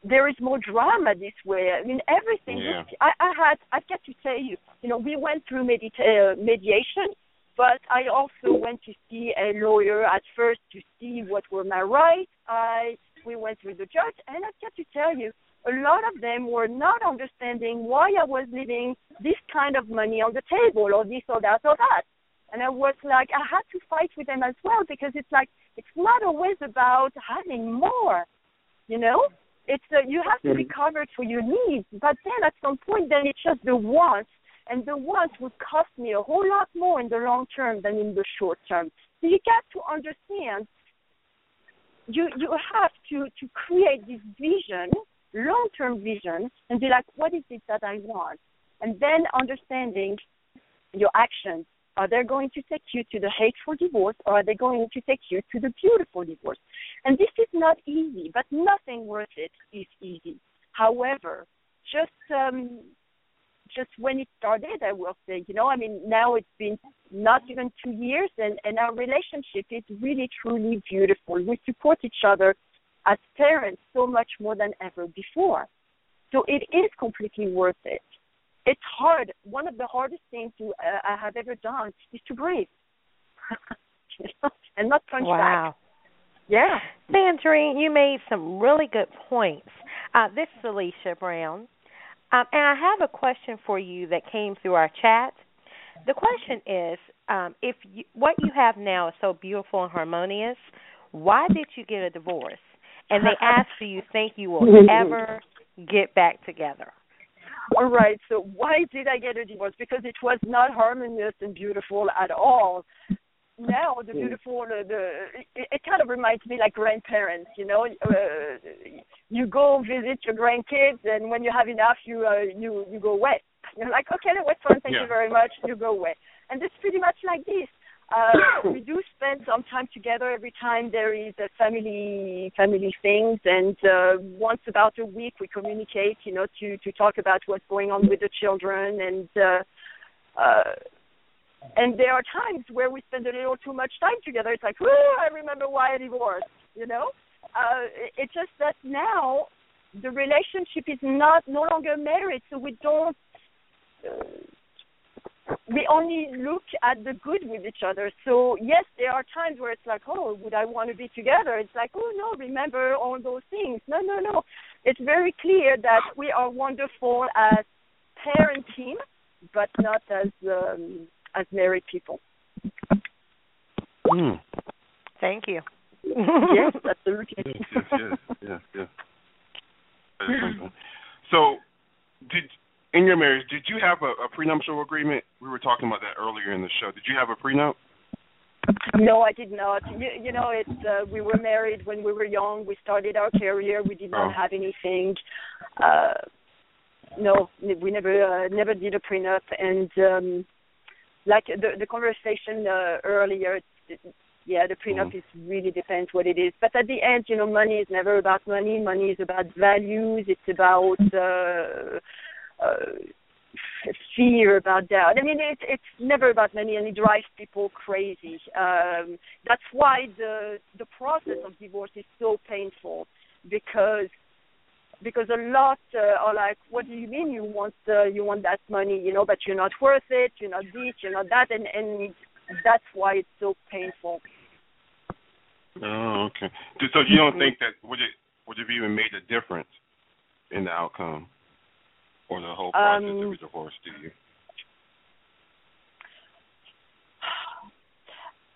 there is more drama this way. I mean, everything. Yeah. I, I had, I've got to tell you, you know, we went through medita- uh, mediation, but I also went to see a lawyer at first to see what were my rights. I we went through the judge, and I've got to tell you, a lot of them were not understanding why I was leaving this kind of money on the table, or this or that or that. And I was like, I had to fight with them as well because it's like it's not always about having more, you know. It's uh, you have to be covered for your needs, but then at some point, then it's just the wants, and the ones would cost me a whole lot more in the long term than in the short term. So you got to understand. You you have to to create this vision, long term vision, and be like, what is it that I want, and then understanding your actions. Are they going to take you to the hateful divorce or are they going to take you to the beautiful divorce? And this is not easy, but nothing worth it is easy. However, just um, just when it started, I will say, you know, I mean, now it's been not even two years, and, and our relationship is really, truly beautiful. We support each other as parents so much more than ever before. So it is completely worth it. It's hard. One of the hardest things to, uh, I have ever done is to breathe you know, and not punch wow. back. Yeah. Sandrine, you made some really good points. Uh, this is Alicia Brown. Um, and I have a question for you that came through our chat. The question is um, if you, what you have now is so beautiful and harmonious, why did you get a divorce? And they ask, do you think you will ever get back together? All right. So why did I get a divorce? Because it was not harmonious and beautiful at all now the beautiful uh, the it, it kind of reminds me like grandparents you know? Uh, you go visit your grandkids and when you have enough you uh, you you go away you're like okay that was fun thank Yeah. you very much you go away and it's pretty much like this. Uh we do spend some time together. Every time there is a family family things and uh once about a week we communicate you know to to talk about what's going on with the children and uh uh and there are times where we spend a little too much time together. It's like, oh, I remember why I divorced. You know, uh, it's just that now the relationship is not no longer married, so we don't. Uh, we only look at the good with each other. So yes, there are times where it's like, oh, would I want to be together? It's like, oh no, remember all those things. No, no, no. It's very clear that we are wonderful as parent team, but not as um, as married people. Mm. Thank you. yes, absolutely. Yes, yes, yes, yes, yes. That is something. So, did in your marriage did you have a, a prenuptial agreement? We were talking about that earlier in the show. Did you have a prenup? No, I did not. You, you know, it's uh, we were married when we were young. We started our career. We did not Oh. have anything. Uh, no, we never uh, never did a prenup. And um, like the the conversation uh, earlier, it- yeah, the prenup is really depends what it is. But at the end, you know, money is never about money. Money is about values. It's about uh, uh, fear about doubt. I mean, it's it's never about money, and it drives people crazy. Um, that's why the the process of divorce is so painful because because a lot uh, are like, what do you mean you want uh, you want that money? You know, but you're not worth it. You're not this. You're not that, and and that's why it's so painful. Oh, okay. So- So you don't think that would it would have even made a difference in the outcome or the whole process Um, of a divorce? Do you?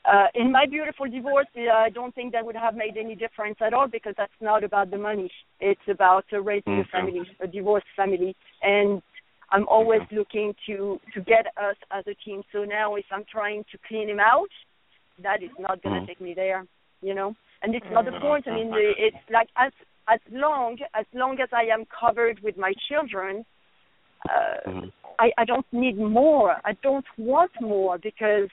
Uh, in my beautiful divorce, I don't think that would have made any difference at all because that's not about the money. It's about uh, raising a family, a divorced family, and I'm always looking to to get us as a team. So now, if I'm trying to clean him out, that is not going to Mhm. take me there, you know. And it's not the Mhm. point. I mean, the- it's like as as long as long as I am covered with my children, uh. I, I don't need more. I don't want more because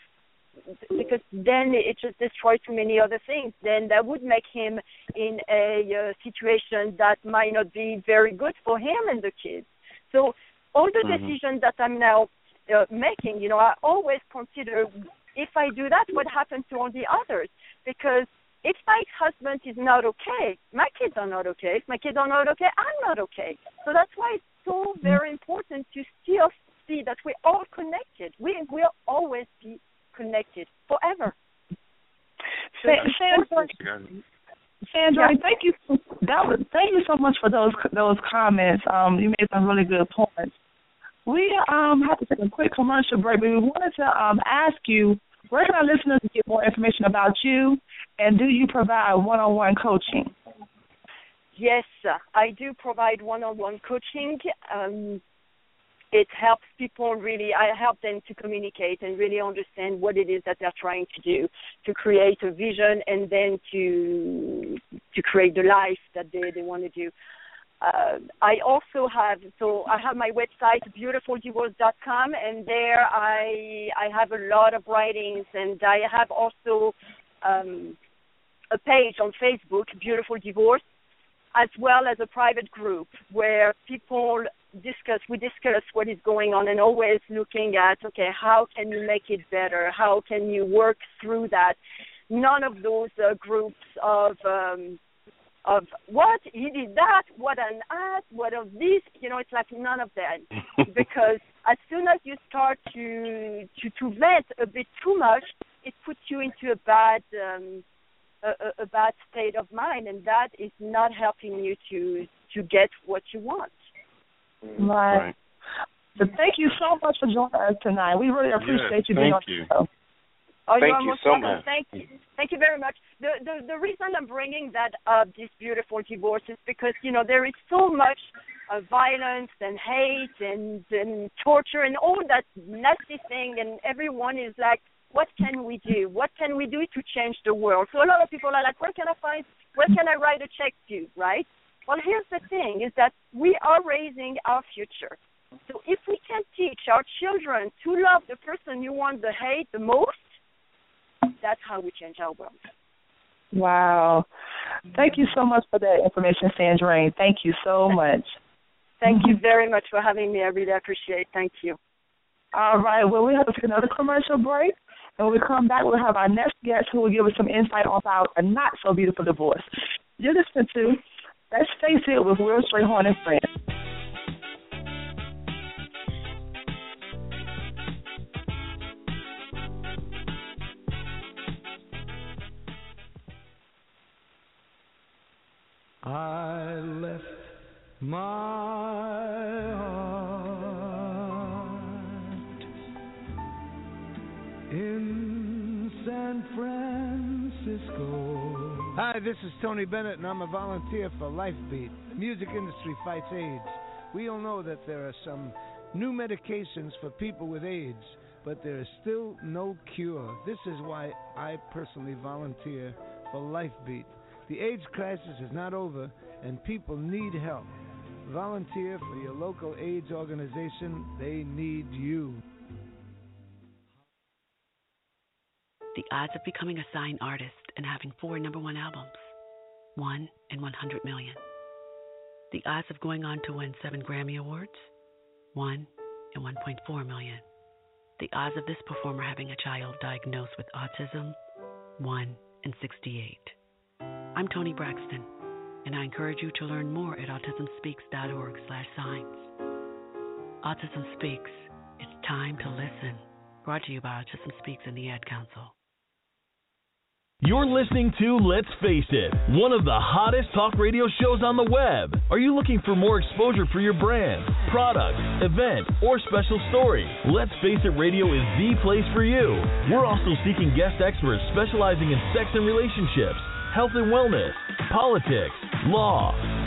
because then it just destroys too many other things. Then that would make him in a uh, situation that might not be very good for him and the kids. So all the Mhm. decisions that I'm now uh, making, you know, I always consider if I do that, what happens to all the others? Because if my husband is not okay, my kids are not okay. If my kids are not okay, I'm not okay. So that's why it's so very important to still see that we're all connected. We will always be connected forever. So Sandra. Sandra, Yeah. thank you. That was thank you so much for those those comments. Um, you made some really good points. We um have to take a quick commercial break, but we wanted to um ask you where can our listeners get more information about you, and do you provide one-on-one coaching? Yes, uh, I do provide one-on-one coaching. Um, it helps people really. I help them to communicate and really understand what it is that they're trying to do, to create a vision, and then to to create the life that they they want to do. Uh, I also have so I have my website beautifuldivorce.com, and there I I have a lot of writings, and I have also um, a page on Facebook, Beautiful Divorce as well as a private group where people discuss we discuss what is going on and always looking at okay how can you make it better how can you work through that none of those uh, groups of um of what he did that, what an ass, what of this. You know, it's like none of that because as soon as you start to to to vent a bit too much, it puts you into a bad um, a, a bad state of mind, and that is not helping you to to get what you want. Right. right. But thank you so much for joining us tonight. We really appreciate yes, you being on you. the show. Oh, thank you so much. Thank you. Thank you very much. The, the the reason I'm bringing that up, this beautiful divorce, is because you know there is so much uh, violence and hate and and torture and all that nasty thing, and everyone is like, what can we do? What can we do to change the world? So a lot of people are like, where can I find? Where can I write a check to? Right? Well, here's the thing: is that we are raising our future. So if we can teach our children to love the person you want to hate the most that's how we change our world. Wow. Thank you so much for that information, Sandrine. Thank you so much. Thank you very much for having me. I really appreciate it. Thank you. All right. Well, we have to take another commercial break. And when we come back, we'll have our next guest who will give us some insight about a not so beautiful divorce. You're listening to Let's Face It with Will Strayhorn and Friends. I left my Hi, this is Tony Bennett, and I'm a volunteer for Lifebeat. The music industry fights AIDS. We all know that there are some new medications for people with AIDS, but there is still no cure. This is why I personally volunteer for Lifebeat. The AIDS crisis is not over, and people need help. Volunteer for your local AIDS organization. They need you. The odds of becoming a sign artist and having four number one albums 1 in 100 million. The odds of going on to win seven Grammy Awards 1 in 1.4 million. The odds of this performer having a child diagnosed with autism 1 in 68. I'm Toni Braxton, and I encourage you to learn more at autismspeaks.org/signs. Autism Speaks. It's time to listen. Brought to you by Autism Speaks and the Ad Council. You're listening to Let's Face It, one of the hottest talk radio shows on the web. Are you looking for more exposure for your brand, product, event, or special story? Let's Face It Radio is the place for you. We're also seeking guest experts specializing in sex and relationships, health and wellness, politics, law,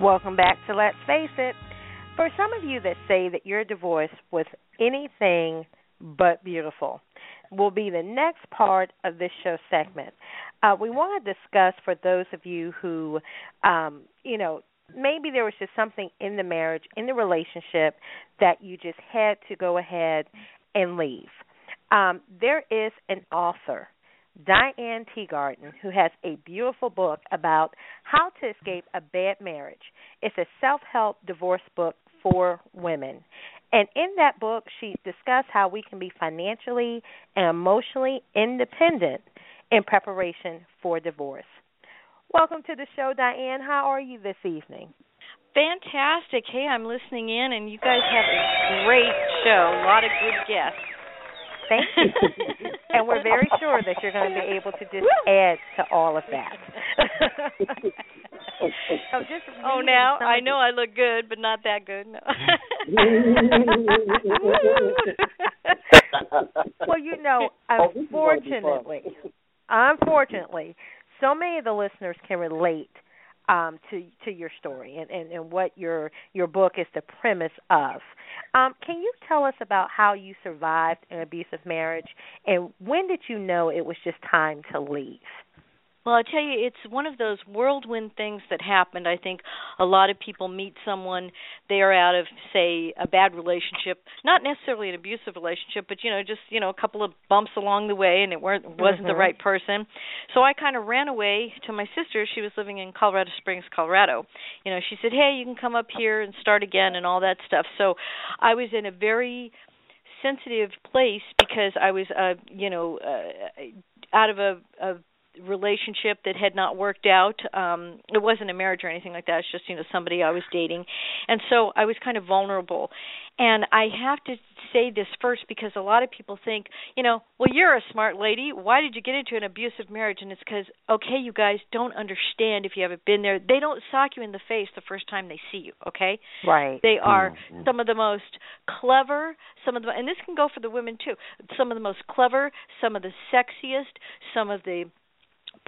Welcome back to Let's Face It. For some of you that say that your divorce was anything but beautiful, will be the next part of this show segment. Uh, we want to discuss for those of you who, um, you know, maybe there was just something in the marriage, in the relationship, that you just had to go ahead and leave. Um, there is an author Diane Teegarden, who has a beautiful book about how to escape a bad marriage. It's a self help divorce book for women. And in that book, she discussed how we can be financially and emotionally independent in preparation for divorce. Welcome to the show, Diane. How are you this evening? Fantastic. Hey, I'm listening in, and you guys have a great show. A lot of good guests. Thank you. and we're very sure that you're going to be able to just add to all of that. oh, just oh, now I know I look good, but not that good. No. well, you know, oh, unfortunately, unfortunately, so many of the listeners can relate um, to to your story and, and, and what your your book is the premise of. Um, can you tell us about how you survived an abusive marriage and when did you know it was just time to leave? Well, I tell you, it's one of those whirlwind things that happened. I think a lot of people meet someone they are out of, say, a bad relationship, not necessarily an abusive relationship, but you know, just you know, a couple of bumps along the way, and it weren't wasn't Mhm. the right person. So I kind of ran away to my sister. She was living in Colorado Springs, Colorado. You know, she said, "Hey, you can come up here and start again and all that stuff." So I was in a very sensitive place because I was uh you know uh, out of a, a relationship that had not worked out. Um it wasn't a marriage or anything like that. It's just you know somebody I was dating. And so I was kind of vulnerable. And I have to say this first because a lot of people think you know well you're a smart lady. Why did you get into an abusive marriage? And it's because okay you guys don't understand if you haven't been there. They don't sock you in the face the first time they see you okay? Right. they are Mhm. some of the most clever, some of the and this can go for the women too. Some of the most clever, some of the sexiest, some of the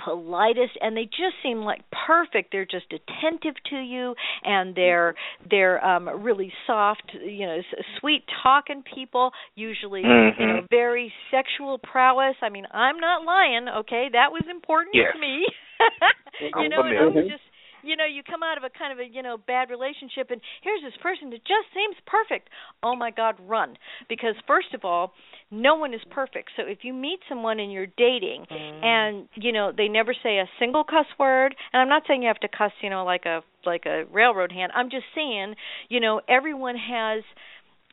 politest and they just seem like perfect. They're just attentive to you and they're they're um really soft you know s- sweet talking people usually you know Mhm. very sexual prowess. I mean i'm not lying okay? That was important Yes. to me you I'm know and i was just you know you come out of a kind of a you know bad relationship and here's this person that just seems perfect. Oh my god run. Because first of all no one is perfect. So if you meet someone and you're dating mm. and you know they never say a single cuss word and i'm not saying you have to cuss you know like a like a railroad hand. I'm just saying you know everyone has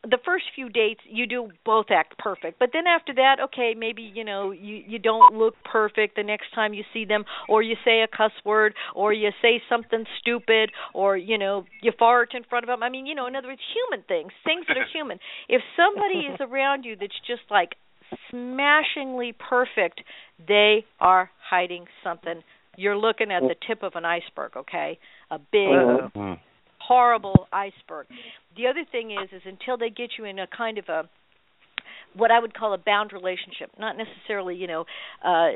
the first few dates you do both act perfect. But then after that okay maybe you know you you don't look perfect the next time you see them or you say a cuss word or you say something stupid or you know you fart in front of them i mean you know in other words human things things that are human. If somebody is around you that's just like smashingly perfect they are hiding something. You're looking at the tip of an iceberg okay? A big Mhm. Horrible iceberg. The other thing is is until they get you in a kind of a what I would call a bound relationship, not necessarily, you know, uh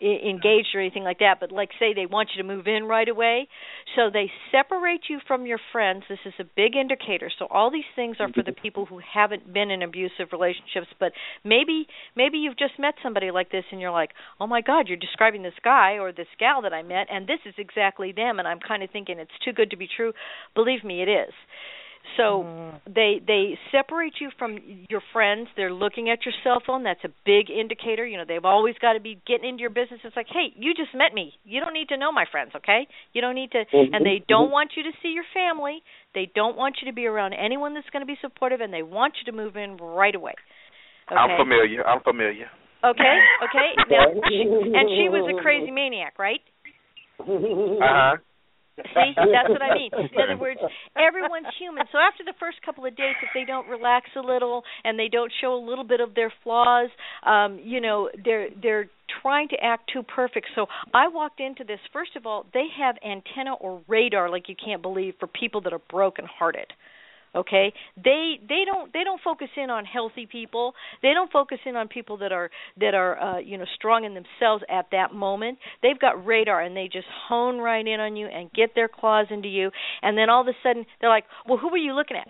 engaged or anything like that, but like say they want you to move in right away. So they separate you from your friends. This is a big indicator. So all these things are for the people who haven't been in abusive relationships, but maybe maybe you've just met somebody like this and you're like, "Oh my god, you're describing this guy or this gal that I met and this is exactly them." And I'm kind of thinking it's too good to be true. Believe me, it is. So mm. they they separate you from your friends. They're looking at your cell phone. That's a big indicator. You know, they've always got to be getting into your business. It's like, hey, you just met me. You don't need to know my friends, okay? You don't need to. Mm-hmm. And they mm-hmm. don't want you to see your family. They don't want you to be around anyone that's going to be supportive, and they want you to move in right away. Okay? I'm familiar. I'm familiar. Okay, okay. Now, she, and she was a crazy maniac, right? Uh huh. See, that's what I mean. In other words, everyone's human. So after the first couple of dates, if they don't relax a little and they don't show a little bit of their flaws, um, you know, they're they're trying to act too perfect. So I walked into this. First of all, they have antenna or radar like you can't believe for people that are broken-hearted okay? They they don't they don't focus in on healthy people. They don't focus in on people that are that are uh you know strong in themselves at that moment. They've got radar and they just hone right in on you and get their claws into you. And then all of a sudden they're like well who are you looking at?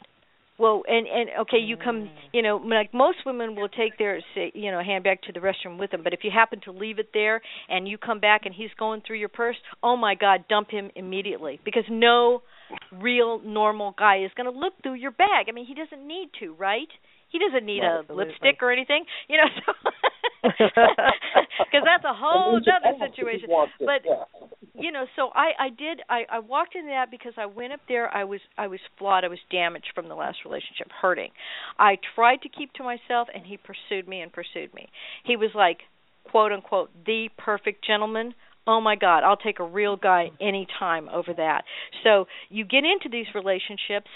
Well and and okay you come you know like most women will take their you know handbag to the restroom with them. But if you happen to leave it there and you come back and he's going through your purse oh my god dump him immediately. Because no real normal guy is going to look through your bag. I mean he doesn't need to right? He doesn't need a Absolutely. lipstick or anything you know so because that's a whole other situation. but you know so i i did i i walked into that because i went up there i was i was flawed i was damaged from the last relationship hurting. I tried to keep to myself and he pursued me and pursued me. He was like quote unquote the perfect gentleman oh my god i'll take a real guy any time over that so you get into these relationships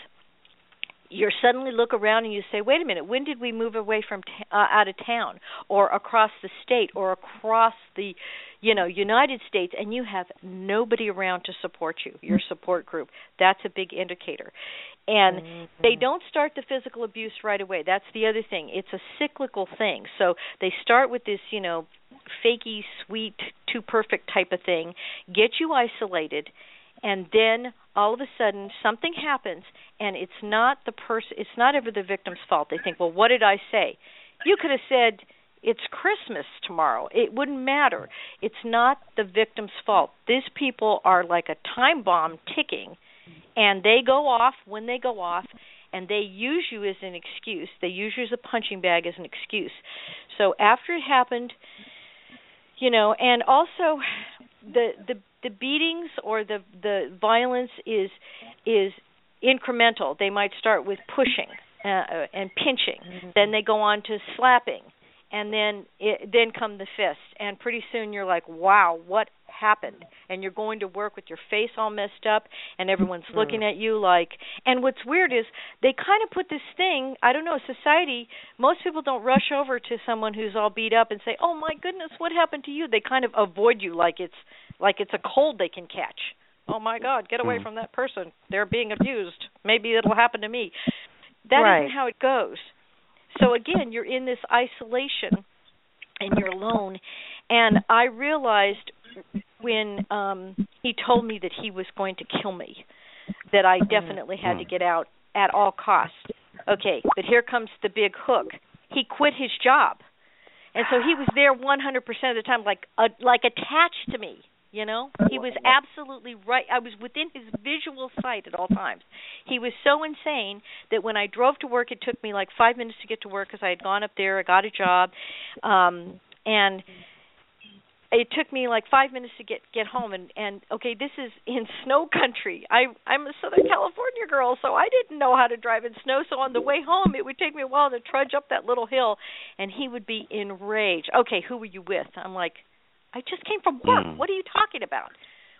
you suddenly look around and you say, "Wait a minute, when did we move away from t- uh, out of town, or across the state, or across the, you know, United States?" And you have nobody around to support you, your support group. That's a big indicator. And they don't start the physical abuse right away. That's the other thing. It's a cyclical thing. So they start with this, you know, fakey, sweet, too perfect type of thing, get you isolated, and then all of a sudden something happens and it's not the person it's not ever the victim's fault they think well what did i say you could have said It's Christmas tomorrow. It wouldn't matter. It's not the victim's fault. These people are like a time bomb ticking, and they go off when they go off, and they use you as an excuse. They use you as a punching bag as an excuse. So after it happened, you know, and also the the the beatings or the the violence is is incremental. They might start with pushing uh, and pinching, mm-hmm. then they go on to slapping, and then it, then come the fists and pretty soon you're like, wow, what happened? And you're going to work with your face all messed up, and everyone's mm-hmm. looking at you like. And what's weird is they kind of put this thing. I don't know, society. Most people don't rush over to someone who's all beat up and say, oh my goodness, what happened to you? They kind of avoid you like it's like it's a cold they can catch oh my god get away hmm. from that person they're being abused maybe it'll happen to me That right. not how it goes so again you're in this isolation and you're alone and i realized when um he told me that he was going to kill me that i definitely had to get out at all costs. Okay but here comes the big hook. He quit his job. And so he was there 100% of the time like uh, like attached to me you know, he was absolutely right. I was within his visual sight at all times. He was so insane that when I drove to work, it took me like five minutes to get to work because I had gone up there, I got a job, um, and it took me like five minutes to get get home. And and okay, this is in snow country. I I'm a Southern California girl, so I didn't know how to drive in snow. So on the way home, it would take me a while to trudge up that little hill, and he would be enraged. Okay, who were you with? I'm like I just came from work. Mm. What are you talking about?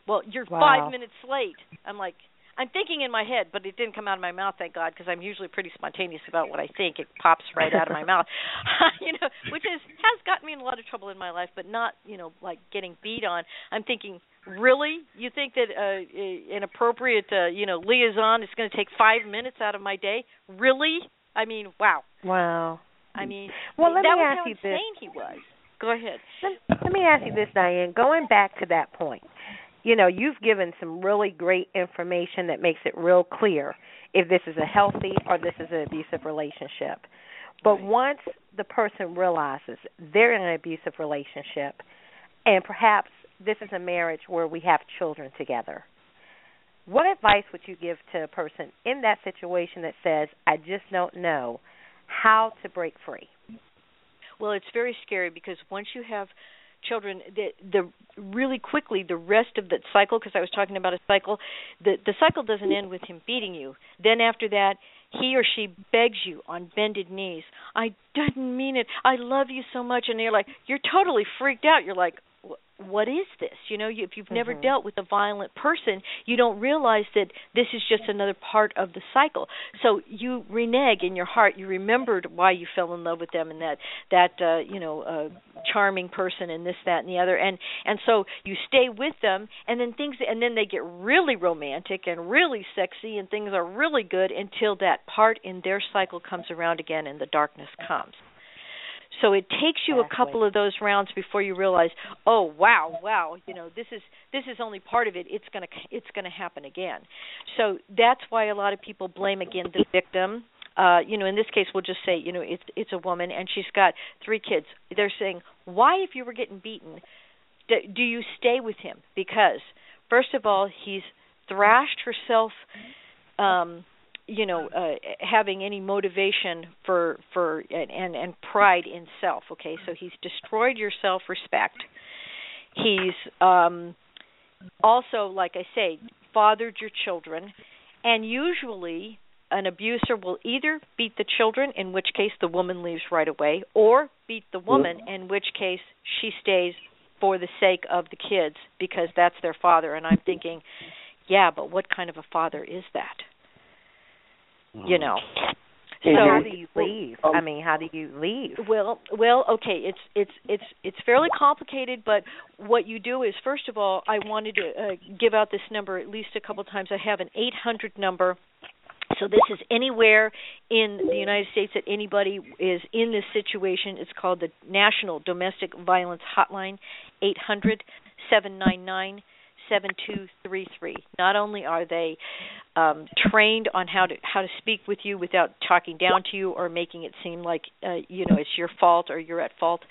Well, you're wow. five minutes late. I'm like, I'm thinking in my head, but it didn't come out of my mouth, thank God, because I'm usually pretty spontaneous about what I think. It pops right out of my mouth, you know, which is has gotten me in a lot of trouble in my life, but not, you know, like getting beat on. I'm thinking, really, you think that uh, an appropriate, uh, you know, liaison is going to take five minutes out of my day? Really? I mean, wow. Wow. I mean, well, let that me was ask how you insane this. he was. Go ahead. Let, let me ask you this, Diane. Going back to that point, you know, you've given some really great information that makes it real clear if this is a healthy or this is an abusive relationship. But once the person realizes they're in an abusive relationship, and perhaps this is a marriage where we have children together, what advice would you give to a person in that situation that says, I just don't know how to break free? Well, it's very scary because once you have children the the really quickly the rest of the cycle because I was talking about a cycle the the cycle doesn't end with him beating you. Then after that he or she begs you on bended knees I didn't mean it. I love you so much. And you're like you're totally freaked out. You're like what is this? You know if you've never mm-hmm. dealt with a violent person you don't realize that this is just another part of the cycle. So you renege in your heart. You remembered why you fell in love with them and that that uh you know uh charming person and this that and the other. And and so you stay with them and then things and then they get really romantic and really sexy and things are really good until that part in their cycle comes around again and the darkness comes so it takes you exactly. a couple of those rounds before you realize, oh wow, wow, you know this is this is only part of it. It's gonna it's gonna happen again. So that's why a lot of people blame again the victim. Uh, you know, in this case, we'll just say, you know, it's it's a woman and she's got three kids. They're saying, why, if you were getting beaten, do, do you stay with him? Because first of all, he's thrashed herself. Um, you know uh, having any motivation for for and, and pride in self okay? So he's destroyed your self respect he's um also like i say fathered your children. And usually an abuser will either beat the children in which case the woman leaves right away or beat the woman in which case she stays for the sake of the kids because that's their father. And i'm thinking yeah but what kind of a father is that you know. So so how do you leave? I mean, how do you leave? Well, well, okay. It's it's it's it's fairly complicated, but what you do is first of all, I wanted to uh, give out this number at least a couple times. I have an 800 number. So this is anywhere in the United States that anybody is in this situation. It's called the National Domestic Violence Hotline, 800 799 7233. Not only are they um, trained on how to how to speak with you without talking down to you or making it seem like uh, you know it's your fault or you're at fault,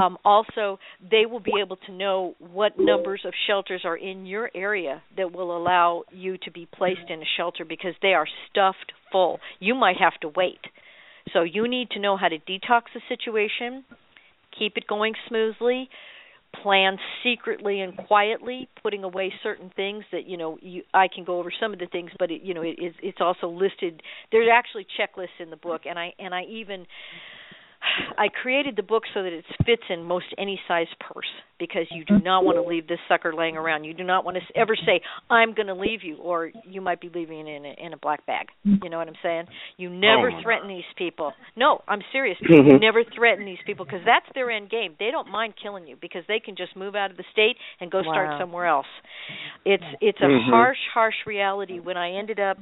um, also they will be able to know what numbers of shelters are in your area that will allow you to be placed in a shelter because they are stuffed full. You might have to wait. So you need to know how to detox the situation, keep it going smoothly, plan secretly and quietly, putting away certain things that you know you, I can go over some of the things, but it, you know it, it's also listed. There's actually checklists in the book, and I and I even I created the book so that it fits in most any size purse because you do not want to leave this sucker laying around. You do not want to ever say I'm going to leave you, or you might be leaving it in a, in a black bag. You know what I'm saying? You never Oh. threaten these people. No, I'm serious. Mhm. You never threaten these people because that's their end game. They don't mind killing you because they can just move out of the state and go start somewhere else. It's it's a Mhm. harsh, harsh reality. When I ended up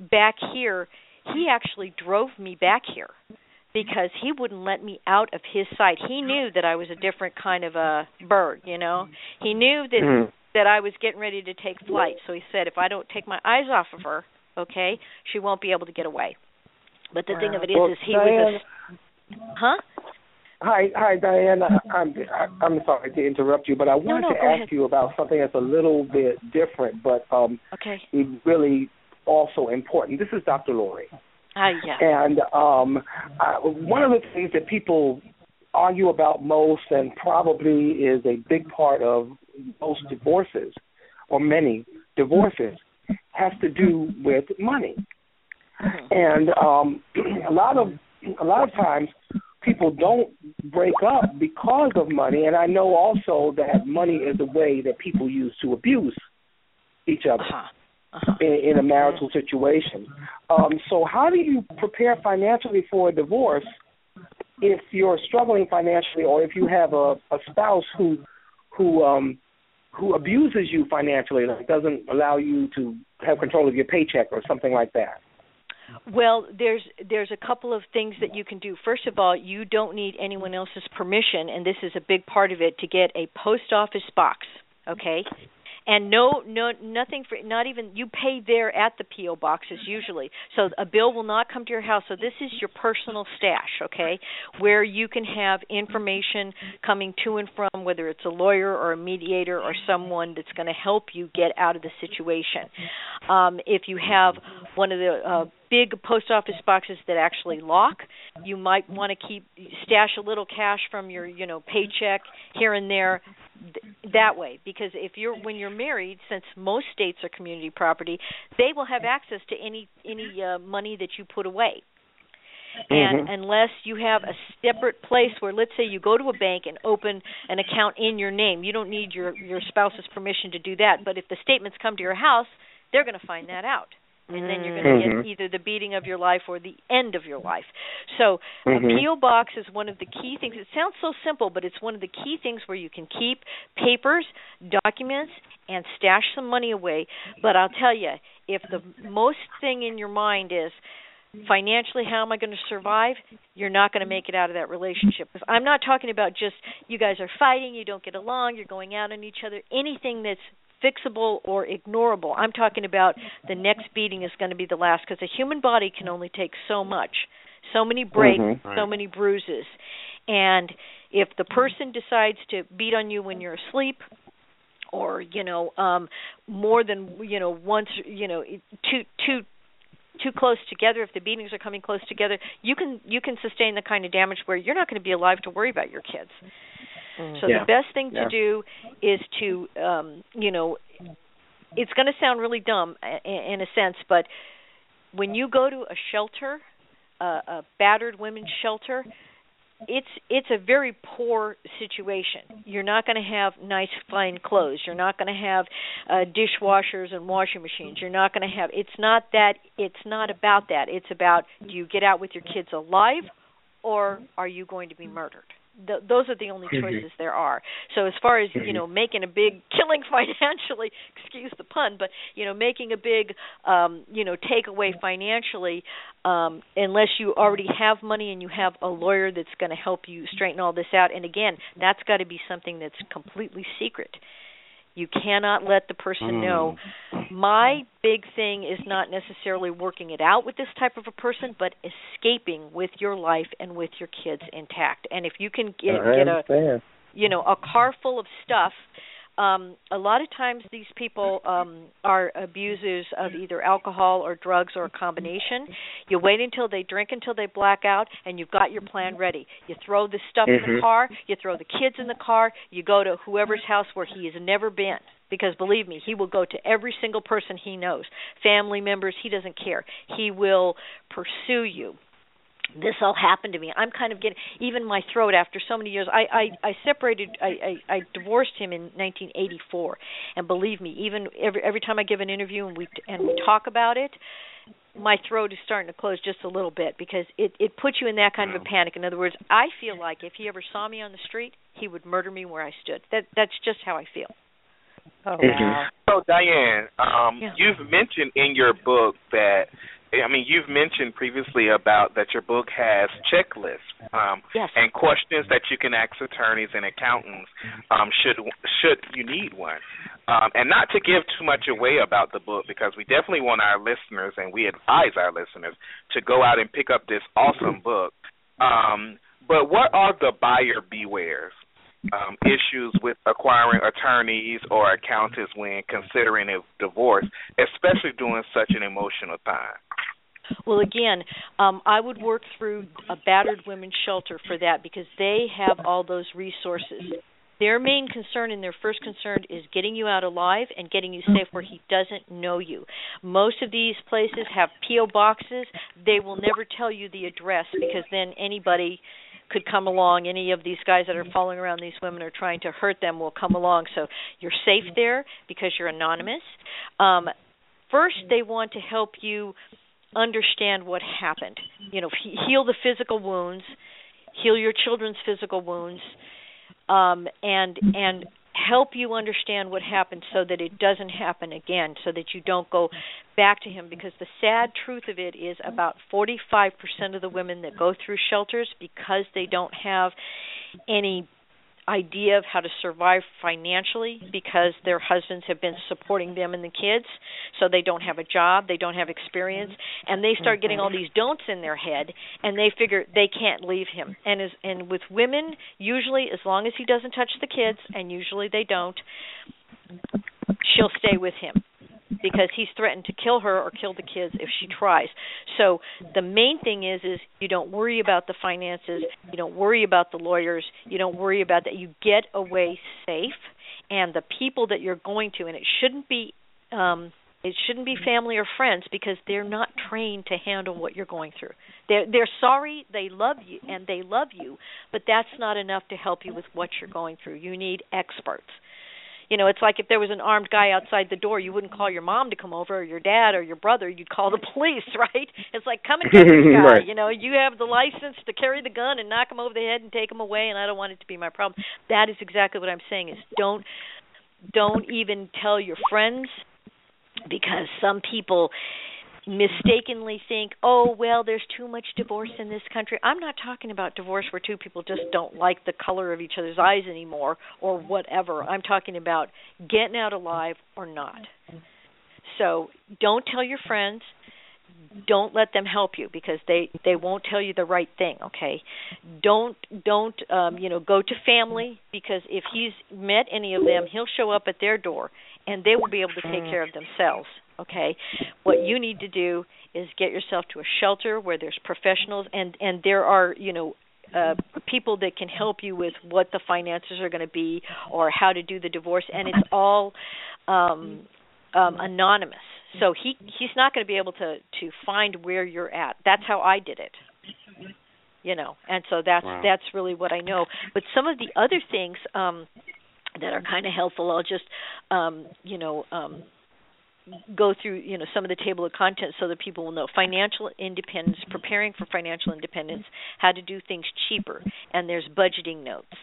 back here, he actually drove me back here because he wouldn't let me out of his sight. He knew that I was a different kind of a bird, you know. He knew that Mhm. that I was getting ready to take flight. So he said if I don't take my eyes off of her, okay, she won't be able to get away. But the thing of it is Well, is he was a Huh? Hi, hi, Diane. I- I'm I'm sorry to interrupt you, but I wanted no, to ask ahead. you about something that's a little bit different, but um, Okay. really also important. This is Dr. Lori, Ah, yeah. and um, I, one of the things that people argue about most, and probably is a big part of most divorces, or many divorces, has to do with money. And um, a lot of a lot of times people don't break up because of money, and I know also that money is a way that people use to abuse each other in, in a marital situation. Um, so, how do you prepare financially for a divorce if you're struggling financially, or if you have a, a spouse who who um, who abuses you financially, like doesn't allow you to have control of your paycheck or something like that? Well, there's there's a couple of things that you can do. First of all, you don't need anyone else's permission, and this is a big part of it to get a post office box. Okay, and no no nothing for not even you pay there at the PO boxes usually. So a bill will not come to your house. So this is your personal stash. Okay, where you can have information coming to and from whether it's a lawyer or a mediator or someone that's going to help you get out of the situation. Um, if you have one of the uh, big post office boxes that actually lock, you might want to keep stash a little cash from your you know paycheck here and there th- that way. Because if you're when you're married since most states are community property they will have access to any any uh, money that you put away. And Mhm. unless you have a separate place where let's say you go to a bank and open an account in your name you don't need your your spouse's permission to do that. But if the statements come to your house they're going to find that out and then you're going to Mhm. get either the beating of your life or the end of your life. So a Mhm. PO box is one of the key things. It sounds so simple but it's one of the key things where you can keep papers documents and stash some money away. But I'll tell you if the most thing in your mind is financially how am i going to survive? You're not going to make it out of that relationship. I'm not talking about just you guys are fighting you don't get along you're going out on each other anything that's fixable or ignorable i'm talking about the next beating is going to be the last because the human body can only take so much so many breaks Mhm. so Right. many bruises and if the person decides to beat on you when you're asleep or you know um more than you know once you know two two too close together if the beatings are coming close together you can you can sustain the kind of damage where you're not going to be alive to worry about your kids so Yeah. the best thing Yeah. to do is to um you know it's going to sound really dumb in a sense but when you go to a shelter uh, a battered women's shelter it's it's a very poor situation. You're not going to have nice fine clothes. You're not going to have uh dishwashers and washing machines. You're not going to have it's not that it's not about that. It's about do you get out with your kids alive or are you going to be murdered? Th- those are the only Mhm. choices there are. So as far as, you Mhm. know, making a big killing financially, excuse the pun, but you know, making a big um, you know, takeaway financially um unless you already have money and you have a lawyer that's going to help you straighten all this out and again that's got to be something that's completely secret You cannot let the person Mm. know. My big thing is not necessarily working it out with this type of a person, but escaping with your life and with your kids intact. And if you can get, get a you know a car full of stuff um a lot of times these people um are abusers of either alcohol or drugs or a combination. You wait until they drink until they black out and you've got your plan ready. You throw the stuff in the Mhm. car you throw the kids in the car you go to whoever's house where he has never been. Because believe me he will go to every single person he knows family members he doesn't care. He will pursue you this all happened to me. I'm kind of getting even my throat after so many years. I I, I separated. I, I I divorced him in 1984, and believe me, even every every time I give an interview and we and we talk about it, my throat is starting to close just a little bit because it it puts you in that kind of a panic. In other words, I feel like if he ever saw me on the street, he would murder me where I stood. That that's just how I feel. Oh So Diane, um, Yeah. you've mentioned in your book that I mean you've mentioned previously about that your book has checklists um, Yes. and questions that you can ask attorneys and accountants um, should should you need one. Um, and not to give too much away about the book because we definitely want our listeners and we advise our listeners to go out and pick up this awesome book. Um, but what are the buyer bewares? um, issues with acquiring attorneys or accountants when considering a divorce, especially during such an emotional time. Well, again, um, I would work through a battered women's shelter for that because they have all those resources. Their main concern and their first concern is getting you out alive and getting you safe where he doesn't know you. Most of these places have P.O. boxes. They will never tell you the address because then anybody could come along. Any of these guys that are following around these women or trying to hurt them will come along. So you're safe there because you're anonymous. Um, first, they want to help you understand what happened. You know, heal the physical wounds, heal your children's physical wounds, um, and and help you understand what happened so that it doesn't happen again, so that you don't go back to him. Because the sad truth of it is, about 45% of the women that go through shelters because they don't have any idea of how to survive financially because their husbands have been supporting them and the kids so they don't have a job they don't have experience and they start getting all mm-hmm. these don'ts in their head and they figure they can't leave him. And as and with women usually as long as he doesn't touch the kids and usually they don't she'll stay with him because he's threatened to kill her or kill the kids if she tries. So the main thing is is you don't worry about the finances, you don't worry about the lawyers, you don't worry about that. You get away safe and the people that you're going to and it shouldn't be um it shouldn't be family or friends because they're not trained to handle what you're going through. They're they're sorry, they love you and they love you, but that's not enough to help you with what you're going through. You need experts. You know, it's like if there was an armed guy outside the door, you wouldn't call your mom to come over or your dad or your brother, you'd call the police, right? It's like come and get this guy. Right. You know, you have the license to carry the gun and knock him over the head and take him away, and I don't want it to be my problem. That is exactly what I'm saying. Is don't don't even tell your friends because some people mistakenly think, "Oh, well, there's too much divorce in this country." I'm not talking about divorce where two people just don't like the color of each other's eyes anymore or whatever. I'm talking about getting out alive or not. So, don't tell your friends. Don't let them help you because they they won't tell you the right thing, okay? Don't don't um you know go to family because if he's met any of them, he'll show up at their door and they will be able to take care of themselves okay? What you need to do is get yourself to a shelter where there's professionals and and there are you know uh people that can help you with what the finances are going to be or how to do the divorce and it's all um um anonymous. So he he's not going to be able to to find where you're at. That's how i did it you know and so that's Wow. that's really what i know. But some of the other things um that are kind of helpful i'll just um you know um go through you know some of the table of contents so that people will know financial independence preparing for financial independence how to do things cheaper and there's budgeting notes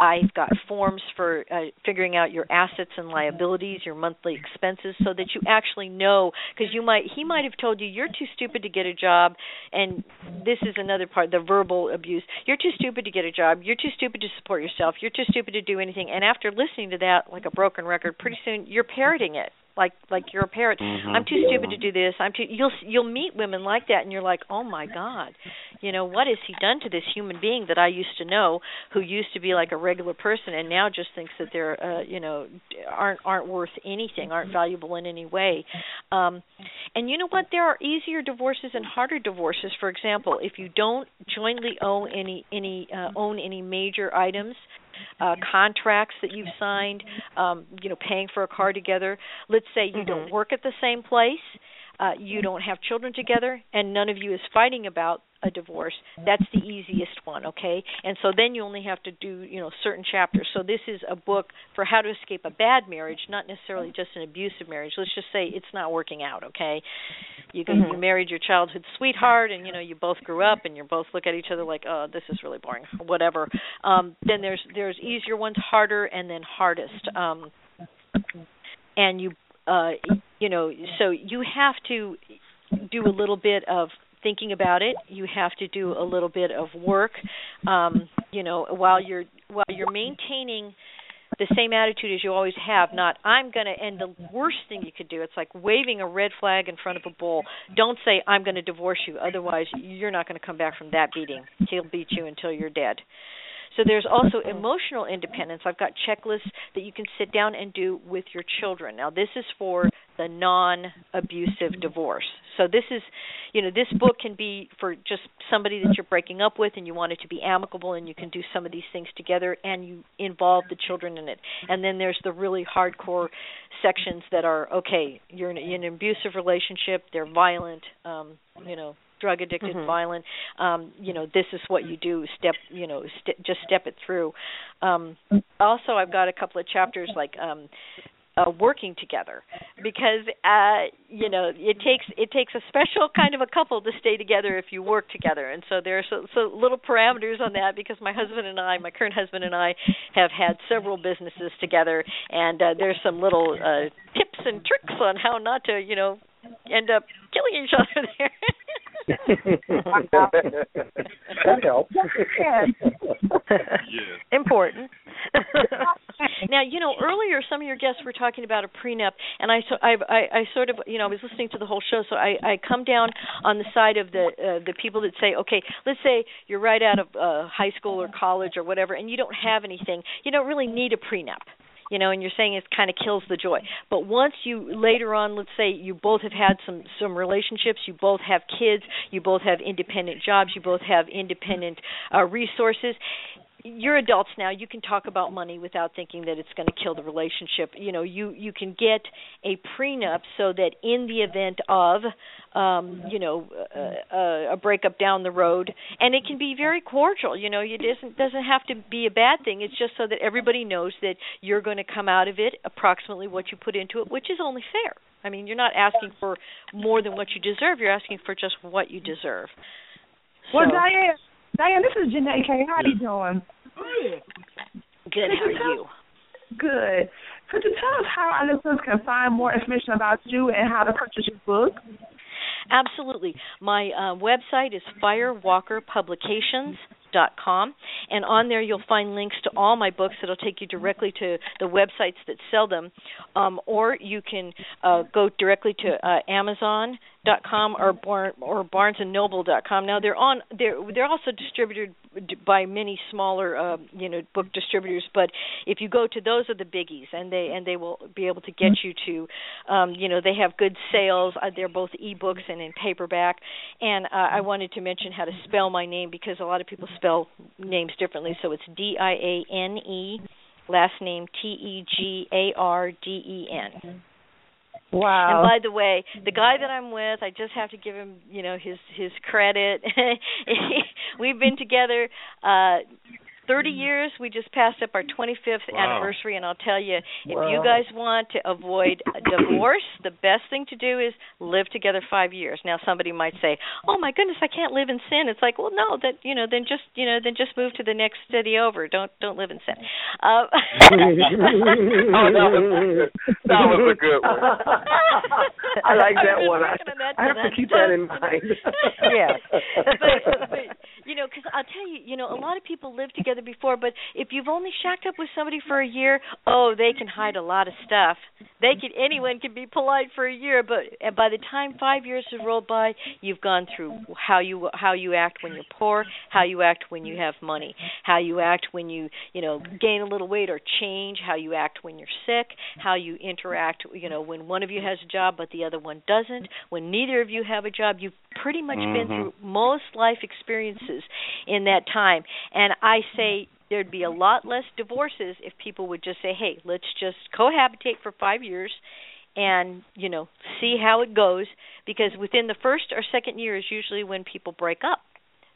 I've got forms for uh, figuring out your assets and liabilities, your monthly expenses, so that you actually know. Because you might, he might have told you you're too stupid to get a job, and this is another part, the verbal abuse. You're too stupid to get a job. You're too stupid to support yourself. You're too stupid to do anything. And after listening to that, like a broken record, pretty soon you're parroting it like like you're a parrot. Mm-hmm. I'm too stupid to do this. I'm too. You'll you'll meet women like that, and you're like, oh my god, you know what has he done to this human being that I used to know, who used to be like a regular person, and now just thinks that they're uh, you know aren't aren't worth anything, aren't valuable in any way. Um, and you know what? There are easier divorces and harder divorces. For example, if you don't jointly own any any uh, own any major items uh, contracts that you've signed, um, you know, paying for a car together. Let's say you Mm-hmm. don't work at the same place, uh, you don't have children together, and none of you is fighting about a divorce. That's the easiest one, okay? And so then you only have to do, you know, certain chapters. So this is a book for how to escape a bad marriage, not necessarily just an abusive marriage. Let's just say it's not working out, okay? You go, Mhm. you married your childhood sweetheart, and you know you both grew up, and you both look at each other like, oh, this is really boring, whatever. Um, then there's there's easier ones, harder, and then hardest. Um, and you uh you know so you have to do a little bit of thinking about it you have to do a little bit of work um you know while you're while you're maintaining the same attitude as you always have not i'm going to and the worst thing you could do it's like waving a red flag in front of a bull. Don't say i'm going to divorce you otherwise you're not going to come back from that beating. He'll beat you until you're dead so there's also emotional independence. I've got checklists that you can sit down and do with your children. Now this is for the non-abusive divorce. So this is, you know, this book can be for just somebody that you're breaking up with and you want it to be amicable and you can do some of these things together and you involve the children in it. And then there's the really hardcore sections that are okay, you're in, in an abusive relationship, they're violent, um, you know, drug addicted, Mhm. violent. Um, you know, this is what you do. Step, you know, st- just step it through. Um, also, I've got a couple of chapters like um, uh, working together because uh, you know it takes it takes a special kind of a couple to stay together if you work together. And so there are so, so little parameters on that because my husband and I, my current husband and I, have had several businesses together, and uh, there's some little uh, tips and tricks on how not to, you know, end up killing each other there. that helps. Important. now, you know, earlier some of your guests were talking about a prenup, and I, so I, I, I sort of, you know, I was listening to the whole show, so I, I come down on the side of the uh, the people that say, okay, let's say you're right out of uh, high school or college or whatever, and you don't have anything, you don't really need a prenup you know and you're saying it kind of kills the joy. But once you later on let's say you both have had some some relationships you both have kids you both have independent jobs you both have independent uh resources you're adults now you can talk about money without thinking that it's going to kill the relationship you know you you can get a prenup so that in the event of um you know a, a, breakup down the road and it can be very cordial you know it doesn't doesn't have to be a bad thing it's just so that everybody knows that you're going to come out of it approximately what you put into it which is only fair i mean you're not asking for more than what you deserve you're asking for just what you deserve Well, Diane, Diane, this is Janae K. How are you doing? Good. How are you? Good. Could you tell us how our listeners can find more information about you and how to purchase your book? Absolutely. My uh, website is firewalkerpublications.com, and on there you'll find links to all my books that'll take you directly to the websites that sell them, um, or you can uh, go directly to uh, Amazon.com or Bar- or BarnesandNoble.com. Now they're on they're they're also distributed by many smaller uh, you know book distributors, but if you go to those are the biggies, and they and they will be able to get you to um, you know they have good sales. Uh, they're both ebooks and in paperback. And uh, I wanted to mention how to spell my name because a lot of people spell names differently. So it's D I A N E, last name T E G A R D E N. Wow. And by the way, the guy that I'm with, I just have to give him, you know, his his credit. We've been together uh 30 years. We just passed up our 25th Wow. anniversary, and I'll tell you, if Wow. you guys want to avoid a divorce, the best thing to do is live together five years. Now, somebody might say, "Oh my goodness, I can't live in sin." It's like, well, no, that you know, then just you know, then just move to the next city over. Don't don't live in sin. Uh, Oh, that was that was a good one. I like that was one. I, on that I have to tonight. keep that in mind. yes. but, but you know, because I'll tell you, you know, a lot of people lived together before, but if you've only shacked up with somebody for a year, oh, they can hide a lot of stuff. They can anyone can be polite for a year, but by the time five years have rolled by, you've gone through how you how you act when you're poor, how you act when you have money, how you act when you you know gain a little weight or change, how you act when you're sick, how you interact, you know, when one of you has a job but the other one doesn't, when neither of you have a job, you've pretty much been Mhm. through most life experiences in that time. And I say there'd be a lot less divorces if people would just say, "Hey, let's just cohabitate for 5 years." and you know see how it goes because within the first or second year is usually when people break up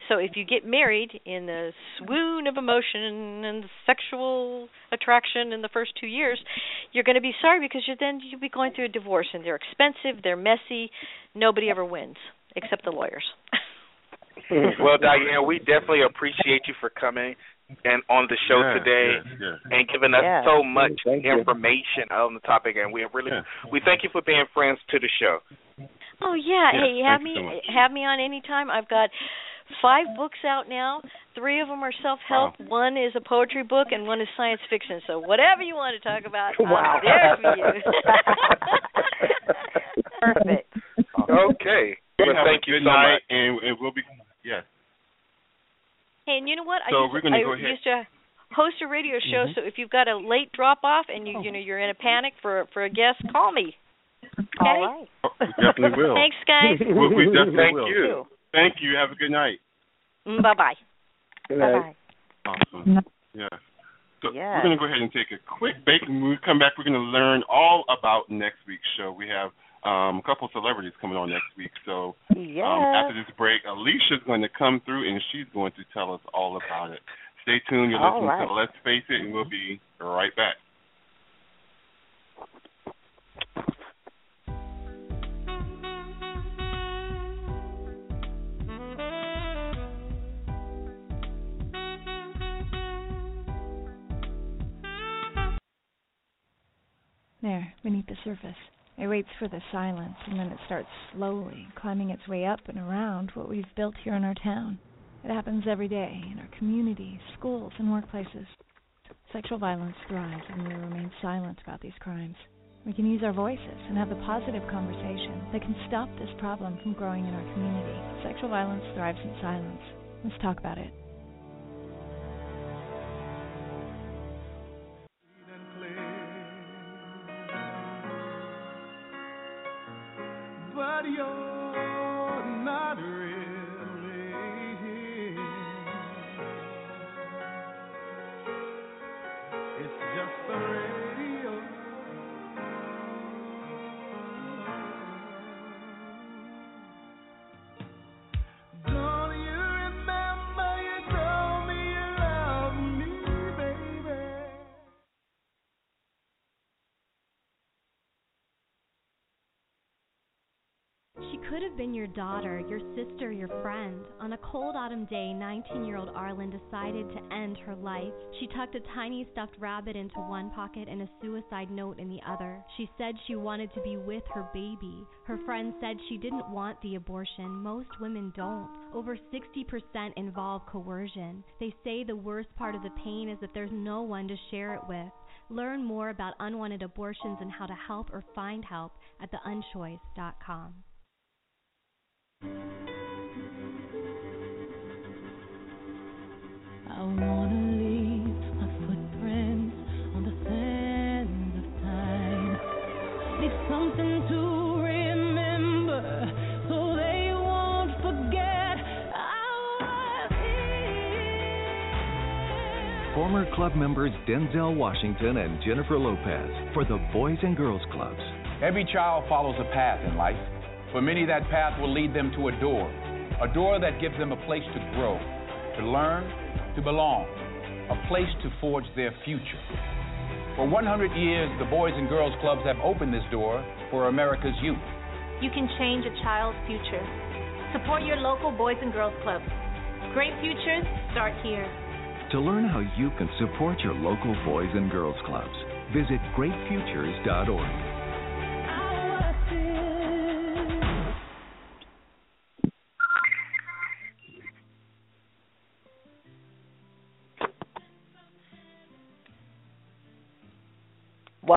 so if you get married in the swoon of emotion and sexual attraction in the first two years you're going to be sorry because you're then you'll be going through a divorce and they're expensive they're messy nobody ever wins except the lawyers well, Diane, we definitely appreciate you for coming and on the show Yes, today yes, yes. and giving us Yes. so much Thank you. information on the topic. And we really we thank you for being friends to the show. Oh yeah, Yeah, hey, have me so have me on anytime. I've got five books out now. Three of them are self-help. One is a poetry book, and one is science fiction. So whatever you want to talk about, Wow. I'm there for you. Perfect. Okay. You Well, have thank you good so night, much. and it will be yes. Hey, and you know what? I used, we're gonna go ahead. used to host a radio show. Mhm. So if you've got a late drop off and you you know you're in a panic for for a guest, call me. Okay. All right. Oh, we definitely will. Thanks, guys. we, we definitely Thank will. you. Thank you. Have a good night. Bye bye. Bye bye. Awesome. Yeah. So Yes. we're going to go ahead and take a quick break. and When we come back, we're going to learn all about next week's show. We have um, a couple celebrities coming on next week. So Yes. um, after this break, Alicia's going to come through and she's going to tell us all about it. Stay tuned. You're listening right. to Let's Face It, and we'll be right back. There, beneath the surface. It waits for the silence, and then it starts slowly climbing its way up and around what we've built here in our town. It happens every day in our communities, schools, and workplaces. Sexual violence thrives when we remain silent about these crimes. We can use our voices and have a positive conversation that can stop this problem from growing in our community. Sexual violence thrives in silence. Let's talk about it. Daughter, your sister, your friend. On a cold autumn day, 19 year old Arlen decided to end her life. She tucked a tiny stuffed rabbit into one pocket and a suicide note in the other. She said she wanted to be with her baby. Her friend said she didn't want the abortion. Most women don't. Over 60% involve coercion. They say the worst part of the pain is that there's no one to share it with. Learn more about unwanted abortions and how to help or find help at theunchoice.com. Former club members Denzel Washington and Jennifer Lopez for the Boys and Girls Clubs. Every child follows a path in life. For many, that path will lead them to a door, a door that gives them a place to grow, to learn, to belong. a place to forge their future. For 100 years, the Boys and Girls Clubs have opened this door for America's youth. You can change a child's future. Support your local Boys and Girls Clubs. Great futures start here. To learn how you can support your local Boys and Girls Clubs, visit greatfutures.org.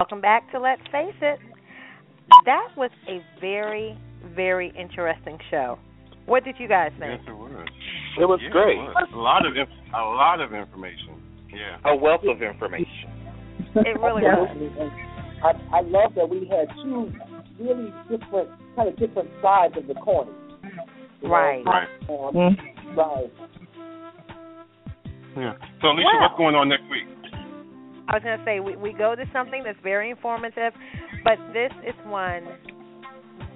Welcome back to Let's Face It. That was a very, very interesting show. What did you guys think? Yes, it was. It was Yeah, great. It was. A lot of inf- a lot of information. Yeah. A wealth of information. It really was. I, I love that we had two really different, kind of different sides of the coin. You know, Right. Right. Um, Right. Yeah. So Alicia, Well- what's going on next week? I was going to say we we go to something that's very informative, but this is one.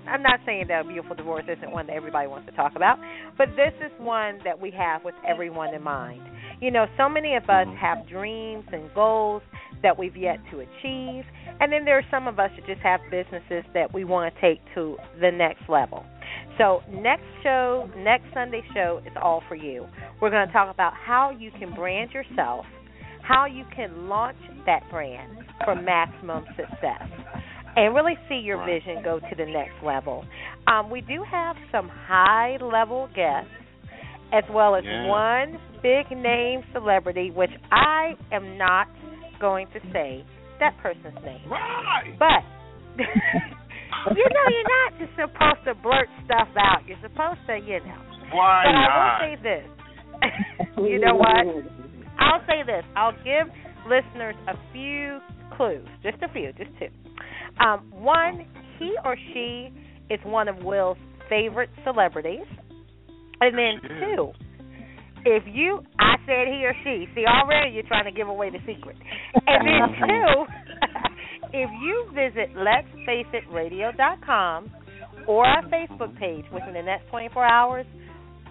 I'm not saying that a beautiful divorce isn't one that everybody wants to talk about, but this is one that we have with everyone in mind. You know, so many of us mm-hmm. have dreams and goals that we've yet to achieve, and then there are some of us that just have businesses that we want to take to the next level. So, next show, next Sunday show is all for you. We're going to talk about how you can brand yourself how you can launch that brand for maximum success and really see your vision go to the next level. Um, we do have some high level guests as well as Yeah. one big name celebrity, which I am not going to say that person's name. Right. But you know you're not just supposed to blurt stuff out. You're supposed to, you know. Why but not? I will say this. you know what? I'll say this. I'll give listeners a few clues, just a few, just two. Um, one, he or she is one of Will's favorite celebrities, and then two, if you, I said he or she. See, already you're trying to give away the secret. And then two, if you visit letsfaceitradio.com or our Facebook page within the next 24 hours,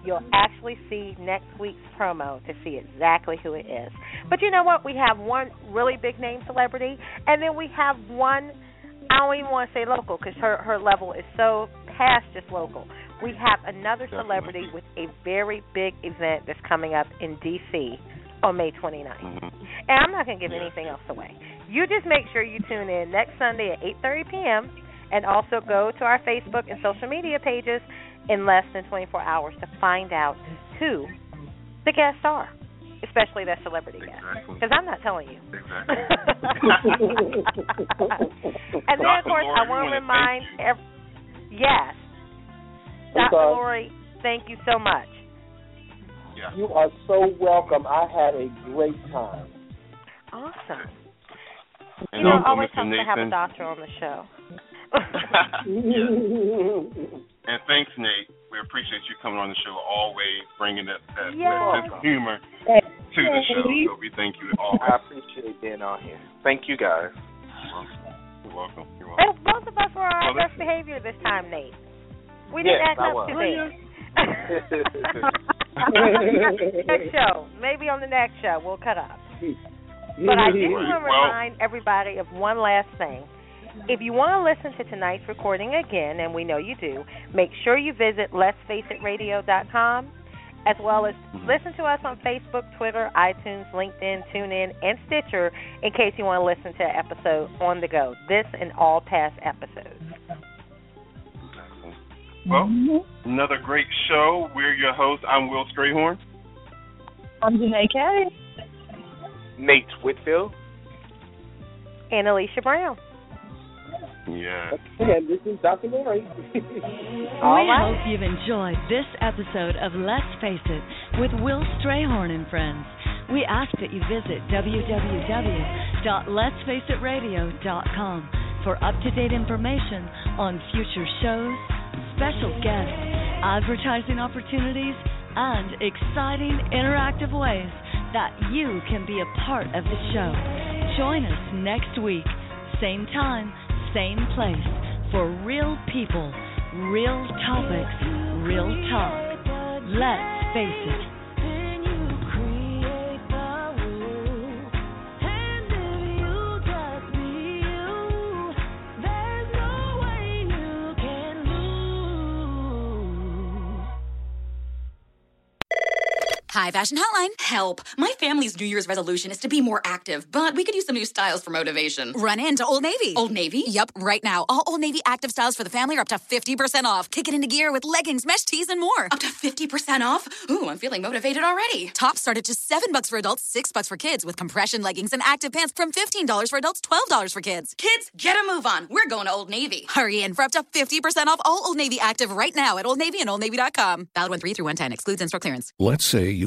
you'll actually see next week's promo to see exactly who it is. But you know what? We have one really big name celebrity, and then we have one. I don't even want to say local because her her level is so past just local. We have another celebrity with a very big event that's coming up in D.C. on May 29th. Mm-hmm. And I'm not going to give anything else away. You just make sure you tune in next Sunday at 8:30 p.m. and also go to our Facebook and social media pages in less than 24 hours to find out who the guests are, especially that celebrity guest. Because I'm not telling you. Exactly. and then, of course, Lori, I we want wanna remind ev- yes, I'm Dr. Lori, thank you so much. You are so welcome. I had a great time. Awesome. And you know, also always Mr. helps to have a doctor on the show. And thanks, Nate. We appreciate you coming on the show always, bringing that, that, Yeah. that sense of humor to the show. So we thank you always. I appreciate being on here. Thank you guys. You're welcome. You're welcome. And both of us were on our Well, best behavior this time, Nate. We didn't Yes, act I up was. to next show, maybe on the next show, we'll cut up. But I do want to remind everybody of one last thing. If you want to listen to tonight's recording again, and we know you do, make sure you visit letsfaceitradio.com as well as mm-hmm. listen to us on Facebook, Twitter, iTunes, LinkedIn, TuneIn, and Stitcher in case you want to listen to an episode on the go. This and all past episodes. Well, mm-hmm. another great show. We're your hosts. I'm Will Strayhorn. I'm Janae Kay. Nate Whitfield. And Alicia Brown. Yeah. And this is Dr. Lori. We hope you've enjoyed this episode of Let's Face It with Will Strayhorn and Friends. We ask that you visit www.letsfaceitradio.com for up-to-date information on future shows, special guests, advertising opportunities, and exciting interactive ways that you can be a part of the show. Join us next week, same time, same place, for real people, real topics, real talk. Let's face it. High Fashion Hotline. Help. My family's New Year's resolution is to be more active, but we could use some new styles for motivation. Run into Old Navy. Old Navy? Yep, right now. All Old Navy active styles for the family are up to 50% off. Kick it into gear with leggings, mesh tees, and more. Up to 50% off? Ooh, I'm feeling motivated already. Tops start at just 7 bucks for adults, 6 bucks for kids, with compression leggings and active pants from $15 for adults, $12 for kids. Kids, get a move on. We're going to Old Navy. Hurry in for up to 50% off all Old Navy active right now at Old Navy and OldNavy.com. Valid 1 3 through 110. Excludes in-store clearance. Let's say